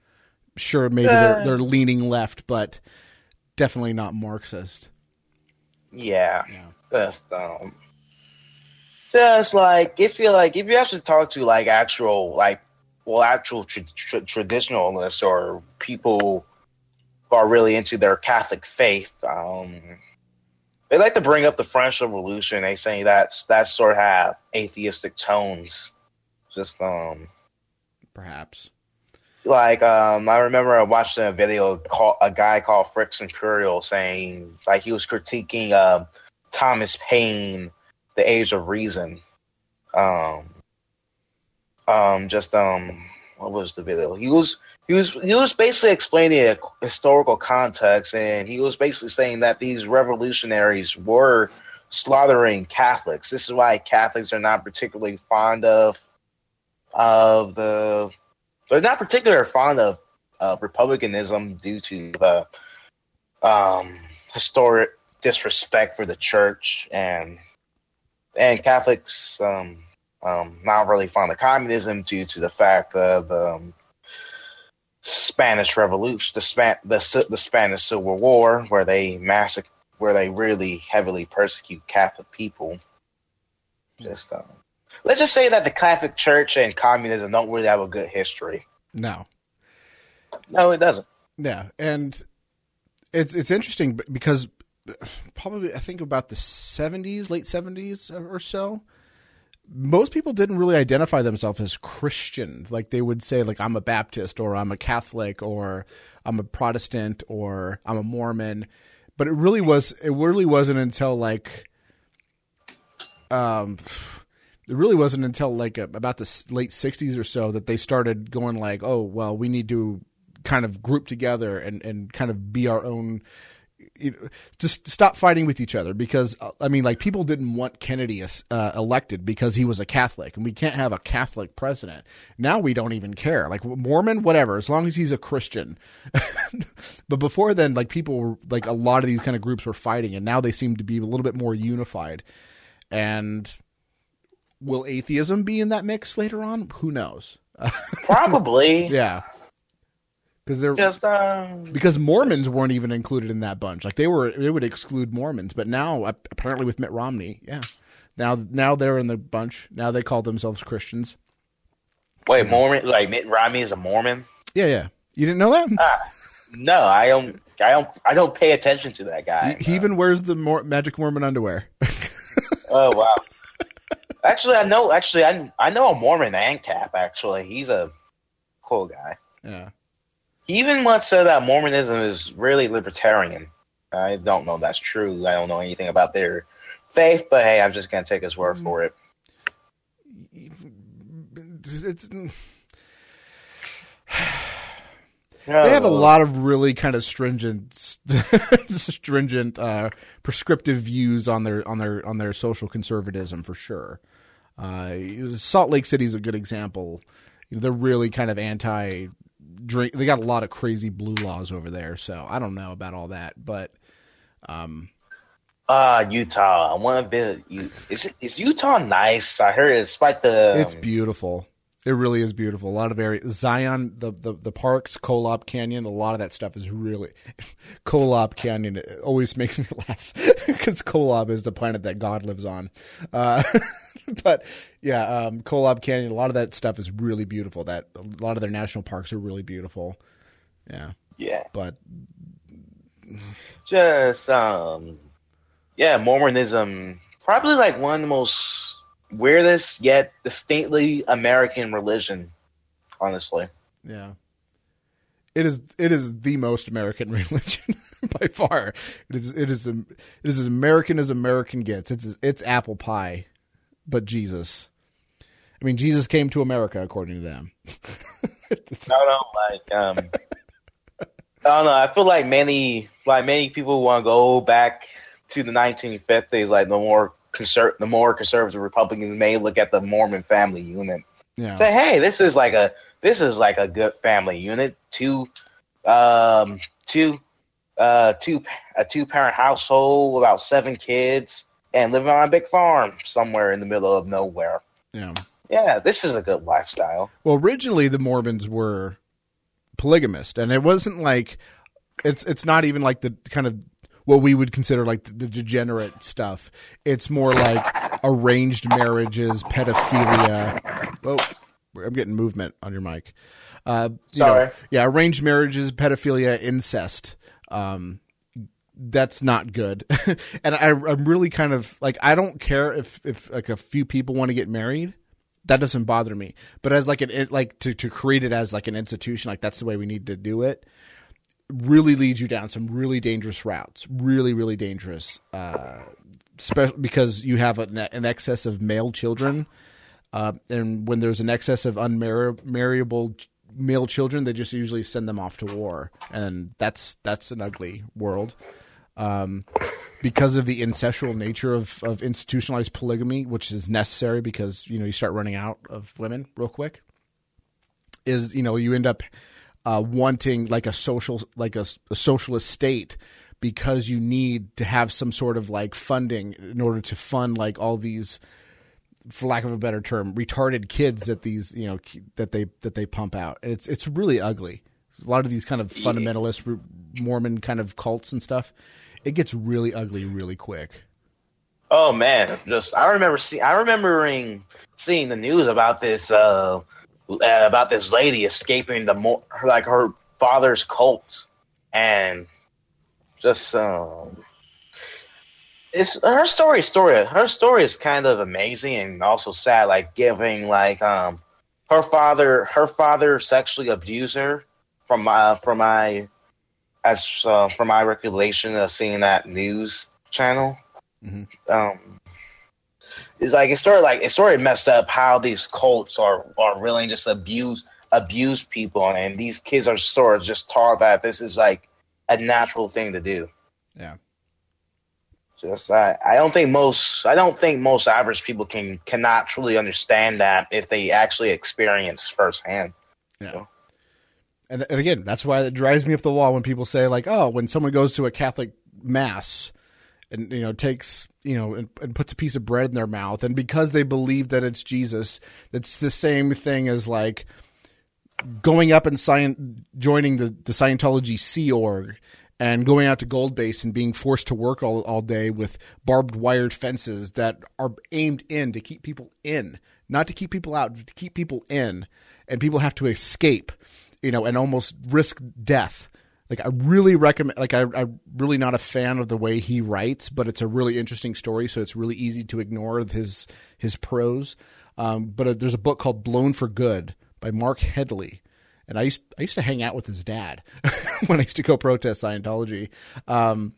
Sure, maybe they're they're leaning left, but definitely not Marxist. Yeah, just um, just like if you like if you actually talk to like actual like well actual tra- tra- traditionalists or people who are really into their Catholic faith, um, they like to bring up the French Revolution. They say that's that sort of have atheistic tones. Just um, Perhaps. like um, I remember watching a video called a guy called Fricks Imperial saying like he was critiquing uh, Thomas Paine, The Age of Reason. Um, um, just um, what was the video? He was he was he was basically explaining a historical context, and he was basically saying that these revolutionaries were slaughtering Catholics. This is why Catholics are not particularly fond of of the they're not particularly fond of uh, republicanism due to the um, historic disrespect for the church and and Catholics um, um, not really fond of communism due to the fact of um, Spanish Revolution, the, Span- the the Spanish Civil War, where they massacre, where they really heavily persecute Catholic people. Just um, let's just say that the Catholic Church and communism don't really have a good history. No. No, it doesn't. Yeah, and it's it's interesting because probably I think about the seventies, late seventies or so. Most people didn't really identify themselves as Christian. Like they would say, like I'm a Baptist or I'm a Catholic or I'm a Protestant or I'm a Mormon. But it really was. It really wasn't until like, um, it really wasn't until like about the late 60s or so that they started going like oh well we need to kind of group together and, and kind of be our own you know, just stop fighting with each other because uh, I mean, like people didn't want Kennedy uh, elected because he was a Catholic, and we can't have a Catholic president. Now we don't even care, like Mormon, whatever, as long as he's a Christian. but before then, like people, were, like a lot of these kind of groups were fighting, and now they seem to be a little bit more unified. And will atheism be in that mix later on? Who knows? Probably. Yeah, because they're Just um, because Mormons weren't even included in that bunch. Like they were, they would exclude Mormons. But now, apparently, with Mitt Romney, yeah, now now they're in the bunch. Now they call themselves Christians. wait, Mormon? Like Mitt Romney is a Mormon? Yeah, yeah. You didn't know that? No, I don't. I don't. I don't pay attention to that guy. he, he even wears the Mor- magic Mormon underwear. Oh wow. actually, I know. Actually, I I know a Mormon ANCAP. Actually, he's a cool guy. yeah, He even once said that Mormonism is really libertarian. I don't know if that's true. I don't know anything about their faith, but hey, I'm just gonna take his word for it. it's, they have a lot of really kind of stringent, stringent, uh, prescriptive views on their on their on their social conservatism for sure. Uh, Salt Lake City is a good example. You know, they're really kind of anti drink. They got a lot of crazy blue laws over there, so I don't know about all that, but um, Uh, Utah. I want to visit. You is it, is Utah nice? I heard it's despite the it's beautiful. It really is beautiful. A lot of areas, Zion, the, the the parks, Kolob Canyon, a lot of that stuff is really Kolob Canyon. It always makes me laugh because Kolob is the planet that God lives on. Uh, but yeah, um, Kolob Canyon, a lot of that stuff is really beautiful. That a lot of their national parks are really beautiful. Yeah, yeah. but just um yeah mormonism probably like one of the most weirdest yet distinctly american religion honestly yeah, it is it is the most American religion by far. It is it is the it is as American as American gets. It's it's apple pie, but Jesus. I mean, Jesus came to America according to them. i don't know like um i don't know i feel like many like many people want to go back to the 1950s like the more conser- the more conservative republicans may look at the mormon family unit Yeah, say, hey, this is like a this is like a good family unit. Two, um, two, uh, two a two parent household, about seven kids, and living on a big farm somewhere in the middle of nowhere. yeah. yeah, this is a good lifestyle. Well, originally the Mormons were polygamist, and it wasn't like it's it's not even like the kind of what we would consider like the, the degenerate stuff. It's more like arranged marriages, pedophilia. Oh, I'm getting movement on your mic. Uh, you know, Sorry. yeah, arranged marriages, pedophilia, incest. Um, that's not good. and I, I'm really kind of like I don't care if if like a few people want to get married. That doesn't bother me. But as like an it, like to to create it as like an institution, like that's the way we need to do it. Really leads you down some really dangerous routes. Really, really dangerous. Uh, spe- because you have an, excess of male children, uh, and when there's an excess of unmarriable male children, they just usually send them off to war, and that's that's an ugly world. Um, because of the incestual nature of, of institutionalized polygamy, which is necessary because you know you start running out of women real quick. Is you know you end up uh, wanting like a social like a, a socialist state because you need to have some sort of like funding in order to fund like all these for lack of a better term retarded kids that these you know that they that they pump out. And it's it's really ugly. A lot of these kind of fundamentalist mormon kind of cults and stuff it gets really ugly really quick. Oh man, just I remember see I remembering seeing the news about this uh, uh about this lady escaping the mo- like her father's cult. And just um it's her story story her story is kind of amazing and also sad like giving like um her father her father sexually abused her from my from my as uh, from my recollection of seeing that news channel. Um it's like it's sort of like it's sort of messed up how these cults are are really just abuse abuse people and these kids are sort of just taught that this is like a natural thing to do yeah just I, I don't think most I don't think most average people can cannot truly understand that if they actually experience firsthand. Yeah. And, and again, that's why it drives me up the wall when people say like, "Oh, when someone goes to a Catholic mass and you know takes you know and, and puts a piece of bread in their mouth, and because they believe that it's Jesus, that's the same thing as like going up and scient- joining the the Scientology Sea Org." And going out to Gold Base and being forced to work all, all day with barbed wired fences that are aimed in to keep people in, not to keep people out, to keep people in. And people have to escape you know, and almost risk death. Like I really recommend. Like I, I'm really not a fan of the way he writes, but it's a really interesting story. So it's really easy to ignore his his prose. Um, but uh, there's a book called Blown for Good by Marc Headley, and I used I used to hang out with his dad when I used to go protest Scientology. Um,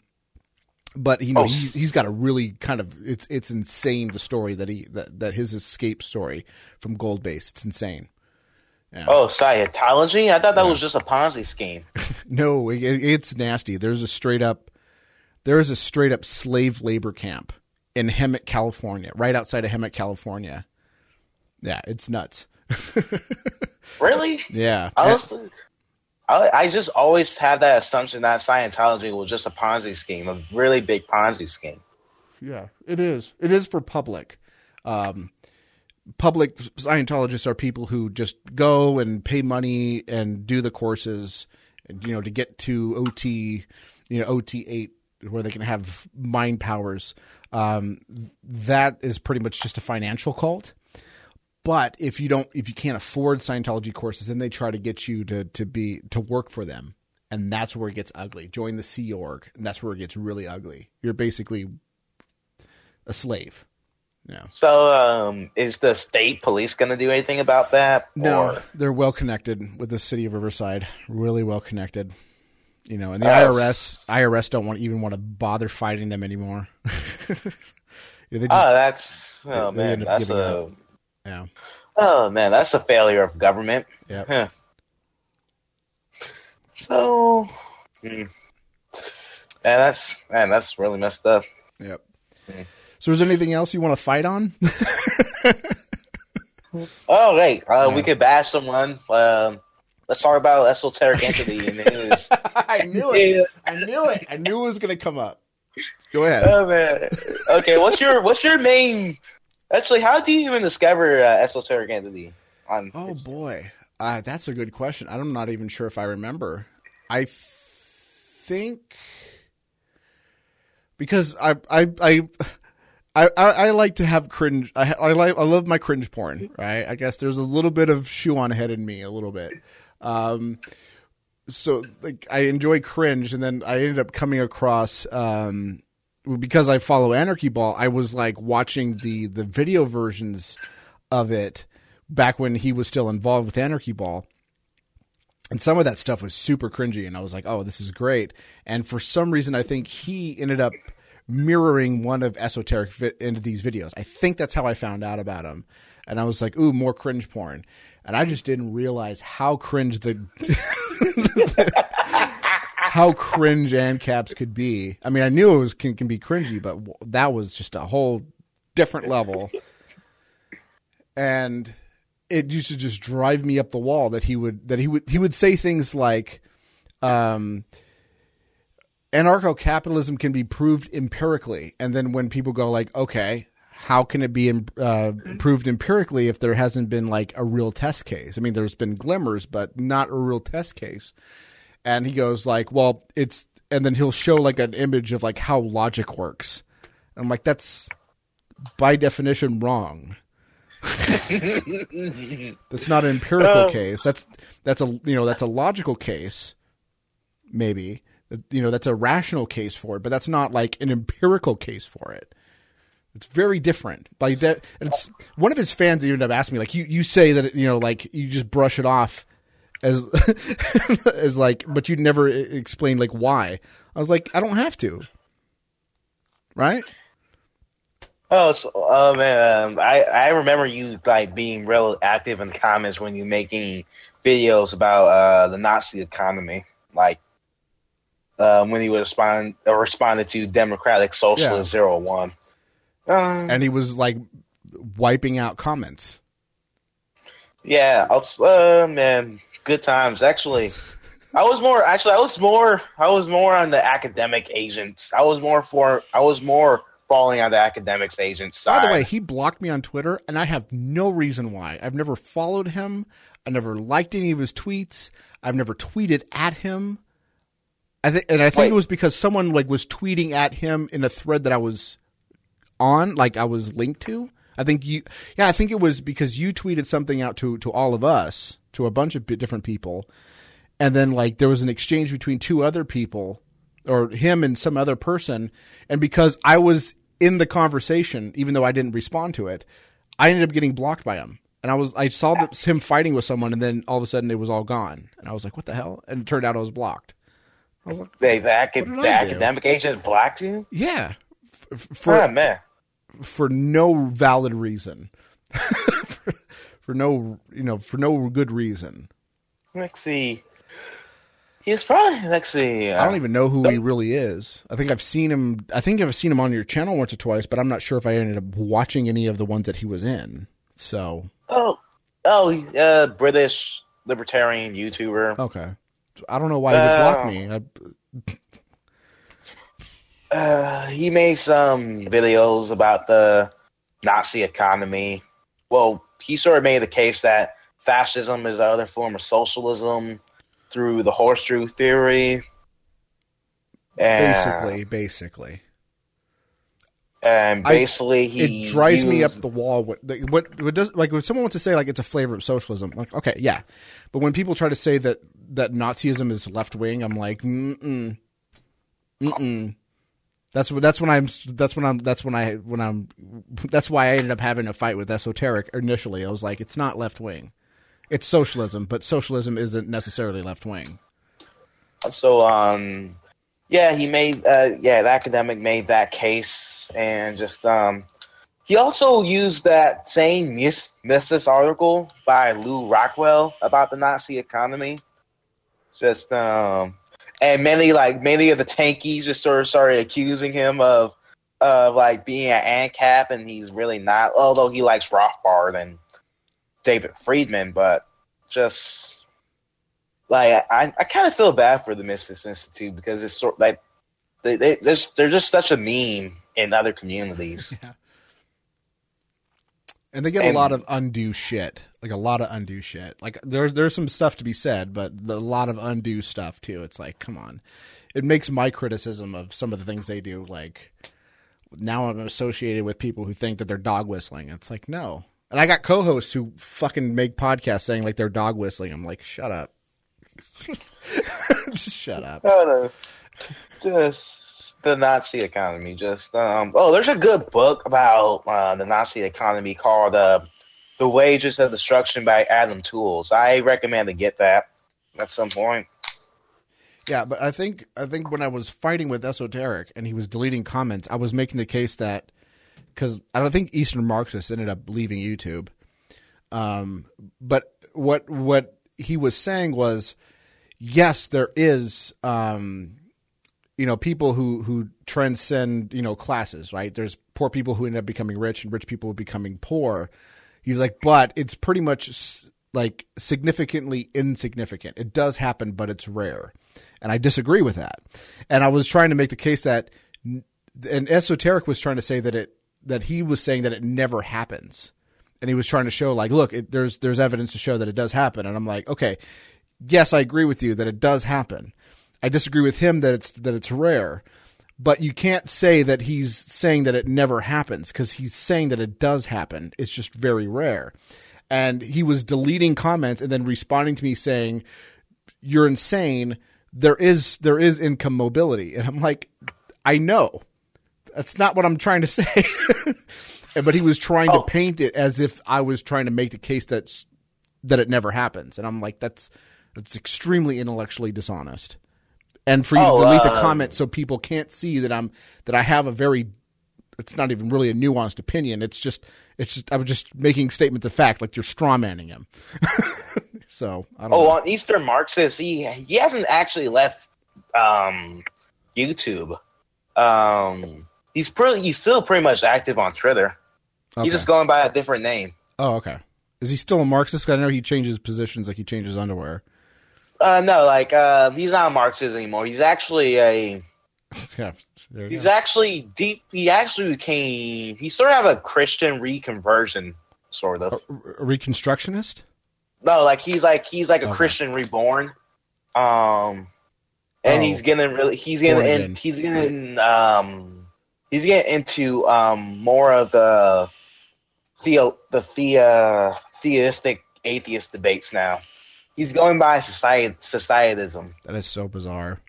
but you know Oh. he's, he's got a really kind of it's it's insane the story that he that, that his escape story from Gold Base. It's insane. Oh, Scientology? I thought that was just a Ponzi scheme. No, it, it's nasty. There's a straight up, there is a straight up slave labor camp in Hemet, California, right outside of Hemet, California. Yeah, it's nuts. Really? Yeah, Honestly, I, I just always had that assumption that Scientology was just a Ponzi scheme, a really big Ponzi scheme. yeah, it is. It is for public. Um, public Scientologists are people who just go and pay money and do the courses, you know, to get to OT, you know, OT eight, where they can have mind powers. Um, that is pretty much just a financial cult. But if you don't, if you can't afford Scientology courses, then they try to get you to to be to work for them, and that's where it gets ugly. Join the Sea Org, and that's where it gets really ugly. You're basically a slave. Yeah. So, um, is the state police going to do anything about that? No, Or- they're well connected with the city of Riverside. Really well connected. You know, and the Yes. IRS IRS don't want even want to bother fighting them anymore. Yeah, they just, oh, that's oh they- they man, up that's a up. yeah, oh man, that's a failure of government. yeah. Huh. So, hmm. man, that's man, that's really messed up. Yep. So, is there anything else you want to fight on? Oh, wait, uh, Yeah. we could bash someone. Um, let's talk about esoteric entity in the news. I knew Yeah. I knew it. I knew it was going to come up. Go ahead. Oh man. Okay, what's your what's your main Actually, how do you even discover uh, esoteric entity? On oh boy, uh, that's a good question. I'm not even sure if I remember. I think because I I I. I, I, I like to have cringe. I, I like I love my cringe porn. Right. I guess there's a little bit of shoe on head in me, a little bit. Um, so like I enjoy cringe, and then I ended up coming across um, because I follow Anarchy Ball. I was like watching the the video versions of it back when he was still involved with Anarchy Ball, and some of that stuff was super cringy, and I was like, "Oh, this is great." And for some reason, I think he ended up mirroring one of Esoteric Entity's videos. I think that's how I found out about him, and I was like, "Ooh, more cringe porn." And I just didn't realize how cringe the how cringe ANCAPs could be. I mean, I knew it was can, can be cringy, but that was just a whole different level. And it used to just drive me up the wall that he would that he would he would say things like um anarcho-capitalism can be proved empirically. And then when people go like okay how can it be uh, proved empirically if there hasn't been like a real test case? I mean there's been glimmers but not a real test case. And he goes like well it's and then he'll show like an image of like how logic works. And i'm like that's by definition wrong. That's not an empirical um, case. That's that's a you know that's a logical case, maybe. You know that's a rational case for it, but that's not like an empirical case for it. It's very different. By that, it's one of his fans even up asked me like, you you say that you know like you just brush it off as as like, but you never explain like why. I was like, I don't have to, right? Oh, so, oh man, I I remember you like being real active in the comments when you making videos about uh, the Nazi economy, like um, when he would respond uh, responded to Democratic Socialist yeah. Zero One, um, and he was like wiping out comments. Yeah, uh, man, good times. Actually, I was more actually I was more I was more on the academic agents. I was more for I was more falling on the academics agent side. By the way, he blocked me on Twitter, and I have no reason why. I've never followed him. I never liked any of his tweets. I've never tweeted at him. I think, and I think Wait. it was because someone like was tweeting at him in a thread that I was on, like I was linked to. I think you, yeah, I think it was because you tweeted something out to to all of us, to a bunch of different people, and then like there was an exchange between two other people, or him and some other person, and because I was in the conversation, even though I didn't respond to it, I ended up getting blocked by him. And I was I saw him fighting with someone, and then all of a sudden it was all gone, and I was like, "What the hell?" And it turned out I was blocked. I was like, "They the, acad- the academic agent blocked you?" Yeah, for oh, man. for no valid reason, for, for no you know for no good reason. Let's see. He's probably let's see. Uh, I don't even know who he really is. I think I've seen him. I think I've seen him on your channel once or twice, but I'm not sure if I ended up watching any of the ones that he was in. So. Oh, oh, uh, British libertarian YouTuber. Okay, I don't know why he uh, blocked me. I... uh, he made some videos about the Nazi economy. Well, he sort of made the case that fascism is another form of socialism through the horseshoe theory. And, basically, basically. And basically, I, he it drives used, me up the wall. What, what, what does like when someone wants to say like it's a flavor of socialism? Like, okay, yeah, but when people try to say that that Nazism is left wing, I'm like, mm mm, That's what. That's when I'm. That's when I'm. That's when I. When I'm. That's why I ended up having a fight with esoteric initially. I was like, it's not left wing it's socialism, but socialism isn't necessarily left wing. So, um, yeah, he made, uh, yeah, the academic made that case, and just, um, he also used that same Mises article by Lew Rockwell about the Nazi economy. Just, um, and many, like, many of the tankies just sort of started accusing him of, of like being an ANCAP, and he's really not, although he likes Rothbard and David Friedman, but just like I, I kind of feel bad for the Mises Institute because it's sort like they, they just, they're just such a meme in other communities. Yeah. And they get and, a lot of undue shit, like a lot of undue shit. Like there's there's some stuff to be said, but a lot of undue stuff too. It's like, come on, it makes my criticism of some of the things they do like. Now I'm associated with people who think that they're dog whistling. It's like no, and I got co-hosts who fucking make podcasts saying like they're dog whistling. I'm like, shut up, just shut up. Oh no, just the Nazi economy. Just um, oh, there's a good book about uh, the Nazi economy called uh, "The Wages of Destruction" by Adam Tooze. I recommend to get that at some point. Yeah, but I think I think when I was fighting with Esoteric and he was deleting comments, I was making the case that because I don't think Eastern Marxists ended up leaving YouTube. Um, but what what he was saying was, yes, there is um, you know people who who transcend you know classes right? There's poor people who end up becoming rich and rich people becoming poor. He's like but it's pretty much like significantly insignificant. It does happen but it's rare. And i disagree with that. And i was trying to make the case that and esoteric was trying to say that it that he was saying that it never happens. And he was trying to show like look it, there's there's evidence to show that it does happen. And i'm like okay yes i agree with you that it does happen I disagree with him that it's that it's rare, but you can't say that he's saying that it never happens because he's saying that it does happen. It's just very rare. And he was deleting comments and then responding to me saying, "You're insane. There is there is income mobility." And I'm like, "I know. That's not what I'm trying to say." but he was trying oh. to paint it as if I was trying to make the case that's that it never happens. And I'm like, that's that's extremely intellectually dishonest and for you oh, to delete uh, the comment so people can't see that I'm that I have a very it's not even really a nuanced opinion. It's just it's just I was just making statements of fact, like you're strawmanning him. so I don't oh, know. on Eastern Marxist, he he hasn't actually left um, YouTube. Um, he's pretty he's still pretty much active on Twitter. Okay. He's just going by a different name. Oh, okay. Is he still a Marxist? I know he changes positions like he changes underwear. Uh, no, like uh, he's not a Marxist anymore. He's actually a. yeah, he's go. actually deep. He actually became. He sort of have a Christian reconversion, sort of. A, a reconstructionist. No, like he's like he's like a okay. Christian reborn. Um, and oh. he's getting really he's getting in, he's getting um he's getting into um more of the the the thea theistic atheist debates now. He's going by society societism. That is so bizarre.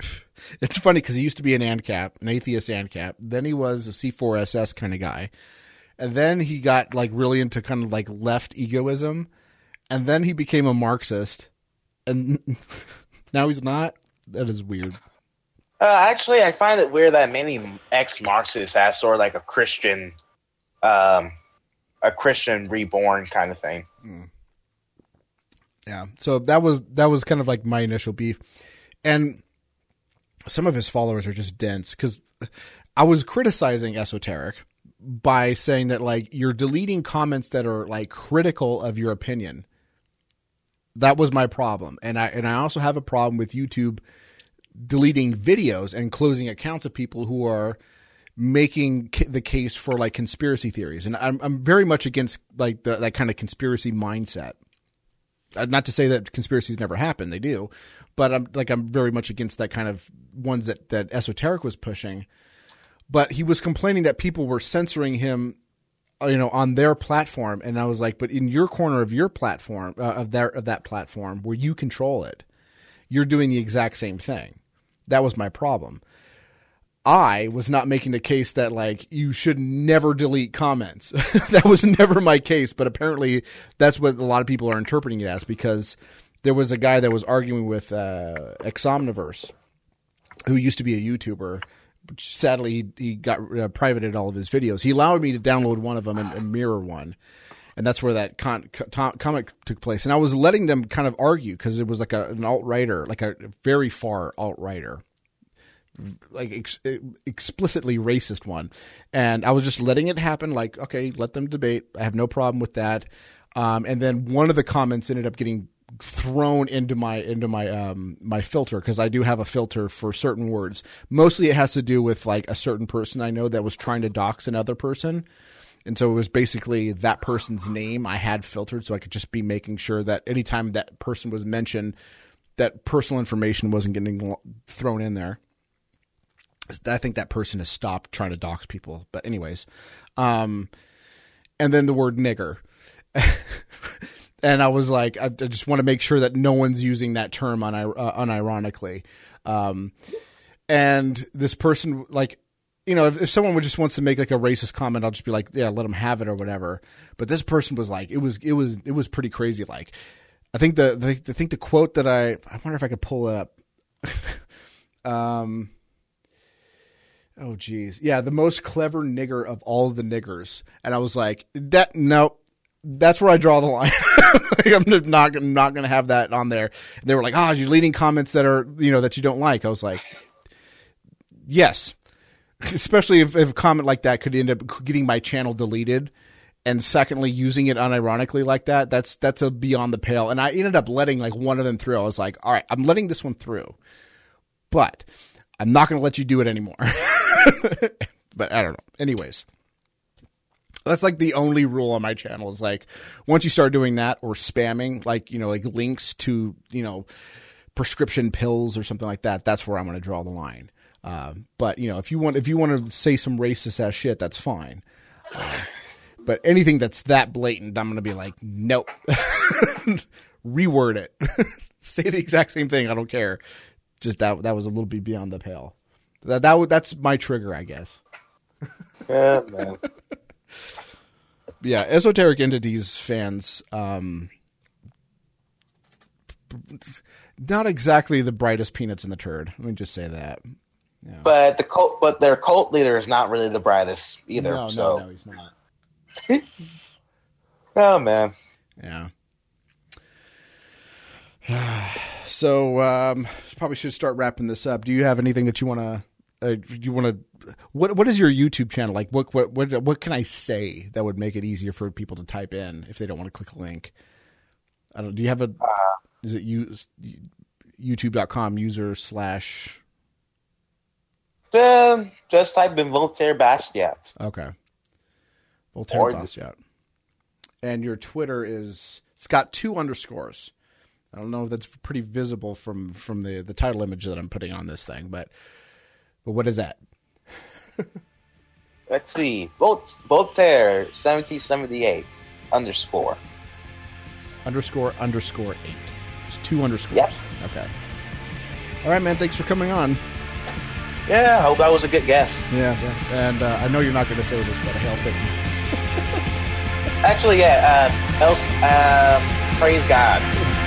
it's funny because he used to be an ANCAP, an atheist ANCAP. Then he was a C4SS kind of guy, and then he got like really into kind of like left egoism, and then he became a Marxist, and now he's not. That is weird. Uh, actually, I find it weird that many ex-Marxists have sort of like a Christian, um, a Christian reborn kind of thing. Mm. Yeah. So that was that was kind of like my initial beef, and some of his followers are just dense because I was criticizing esoteric by saying that like you're deleting comments that are like critical of your opinion. That was my problem, and I and I also have a problem with YouTube deleting videos and closing accounts of people who are making the case for like conspiracy theories, and I'm I'm very much against like the, that kind of conspiracy mindset. Uh, not to say that conspiracies never happen; they do, but I'm like I'm very much against that kind of ones that that esoteric was pushing. But he was complaining that people were censoring him, uh, you know, on their platform, and I was like, but in your corner of your platform uh, of that of that platform where you control it, you're doing the exact same thing. That was my problem. I was not making the case that like you should never delete comments. that was never my case, but apparently that's what a lot of people are interpreting it as because there was a guy that was arguing with uh, Exomniverse, who used to be a YouTuber. Sadly, he, got uh, privated all of his videos. He allowed me to download one of them and, and mirror one, and that's where that con- com- comic took place. And I was letting them kind of argue because it was like a, an alt writer, like a very far alt writer like ex- explicitly racist one, and I was just letting it happen. Like, okay, let them debate. I have no problem with that. Um, and then one of the comments ended up getting thrown into my into my um my filter because I do have a filter for certain words. Mostly, it has to do with like a certain person I know that was trying to dox another person. And so it was basically that person's name I had filtered so I could just be making sure that anytime that person was mentioned, that personal information wasn't getting thrown in there. I think that person has stopped trying to dox people. But anyways, um, and then the word nigger. and I was like, I, just want to make sure that no one's using that term un- uh, unironically. Um, and this person, like, you know, if, if someone would just wants to make like a racist comment, I'll just be like, yeah, let them have it or whatever. But this person was like, it was, it was, it was pretty crazy. Like, I think the, the I think the quote that I, I wonder if I could pull it up. um, oh geez, yeah, the most clever nigger of all the niggers, and I was like, that no, that's where I draw the line. like, I'm not not going to have that on there. And they were like, "Ah, oh, you're leading comments that are you know that you don't like." I was like, "Yes," especially if, if a comment like that could end up getting my channel deleted. And secondly, using it unironically like that, that's that's a beyond the pale. And I ended up letting like one of them through. I was like, all right, I'm letting this one through, but I'm not going to let you do it anymore. but I don't know. Anyways, that's like the only rule on my channel is like once you start doing that or spamming like you know like links to you know prescription pills or something like that that's where i'm going to draw the line. Uh, but you know if you want if you want to say some racist ass shit that's fine. Uh, but anything that's that blatant i'm going to be like nope. Reword it. Say the exact same thing. I don't care. Just that that was a little bit beyond the pale that that that's my trigger i guess yeah man yeah, esoteric entities fans. Um, not exactly the brightest peanuts in the turd. Let me just say that. Yeah. But the cult, but their cult leader is not really the brightest either. No, so. no, no, he's not. oh man. Yeah. so um, probably should start wrapping this up. Do you have anything that you want to? Uh, do you want to what what is your YouTube channel like? What what what what can I say that would make it easier for people to type in if they don't want to click a link? I don't. Do you have a? Uh, is it you? YouTube.com user slash. Uh, just type in Voltaire Bastiat. Okay. Voltaire or Bastiat. And your Twitter is it's got two underscores. I don't know if that's pretty visible from from the the title image that I'm putting on this thing, but but what is that? Let's see. Volt- Voltaire, 1778, underscore. Underscore, underscore, eight. There's two underscores. Yep. Okay. All right, man. Thanks for coming on. Yeah, I hope that was a good guess. Yeah, yeah. And uh, I know you're not going to say this, but hail Satan. Actually, yeah. Uh, else, um, praise God.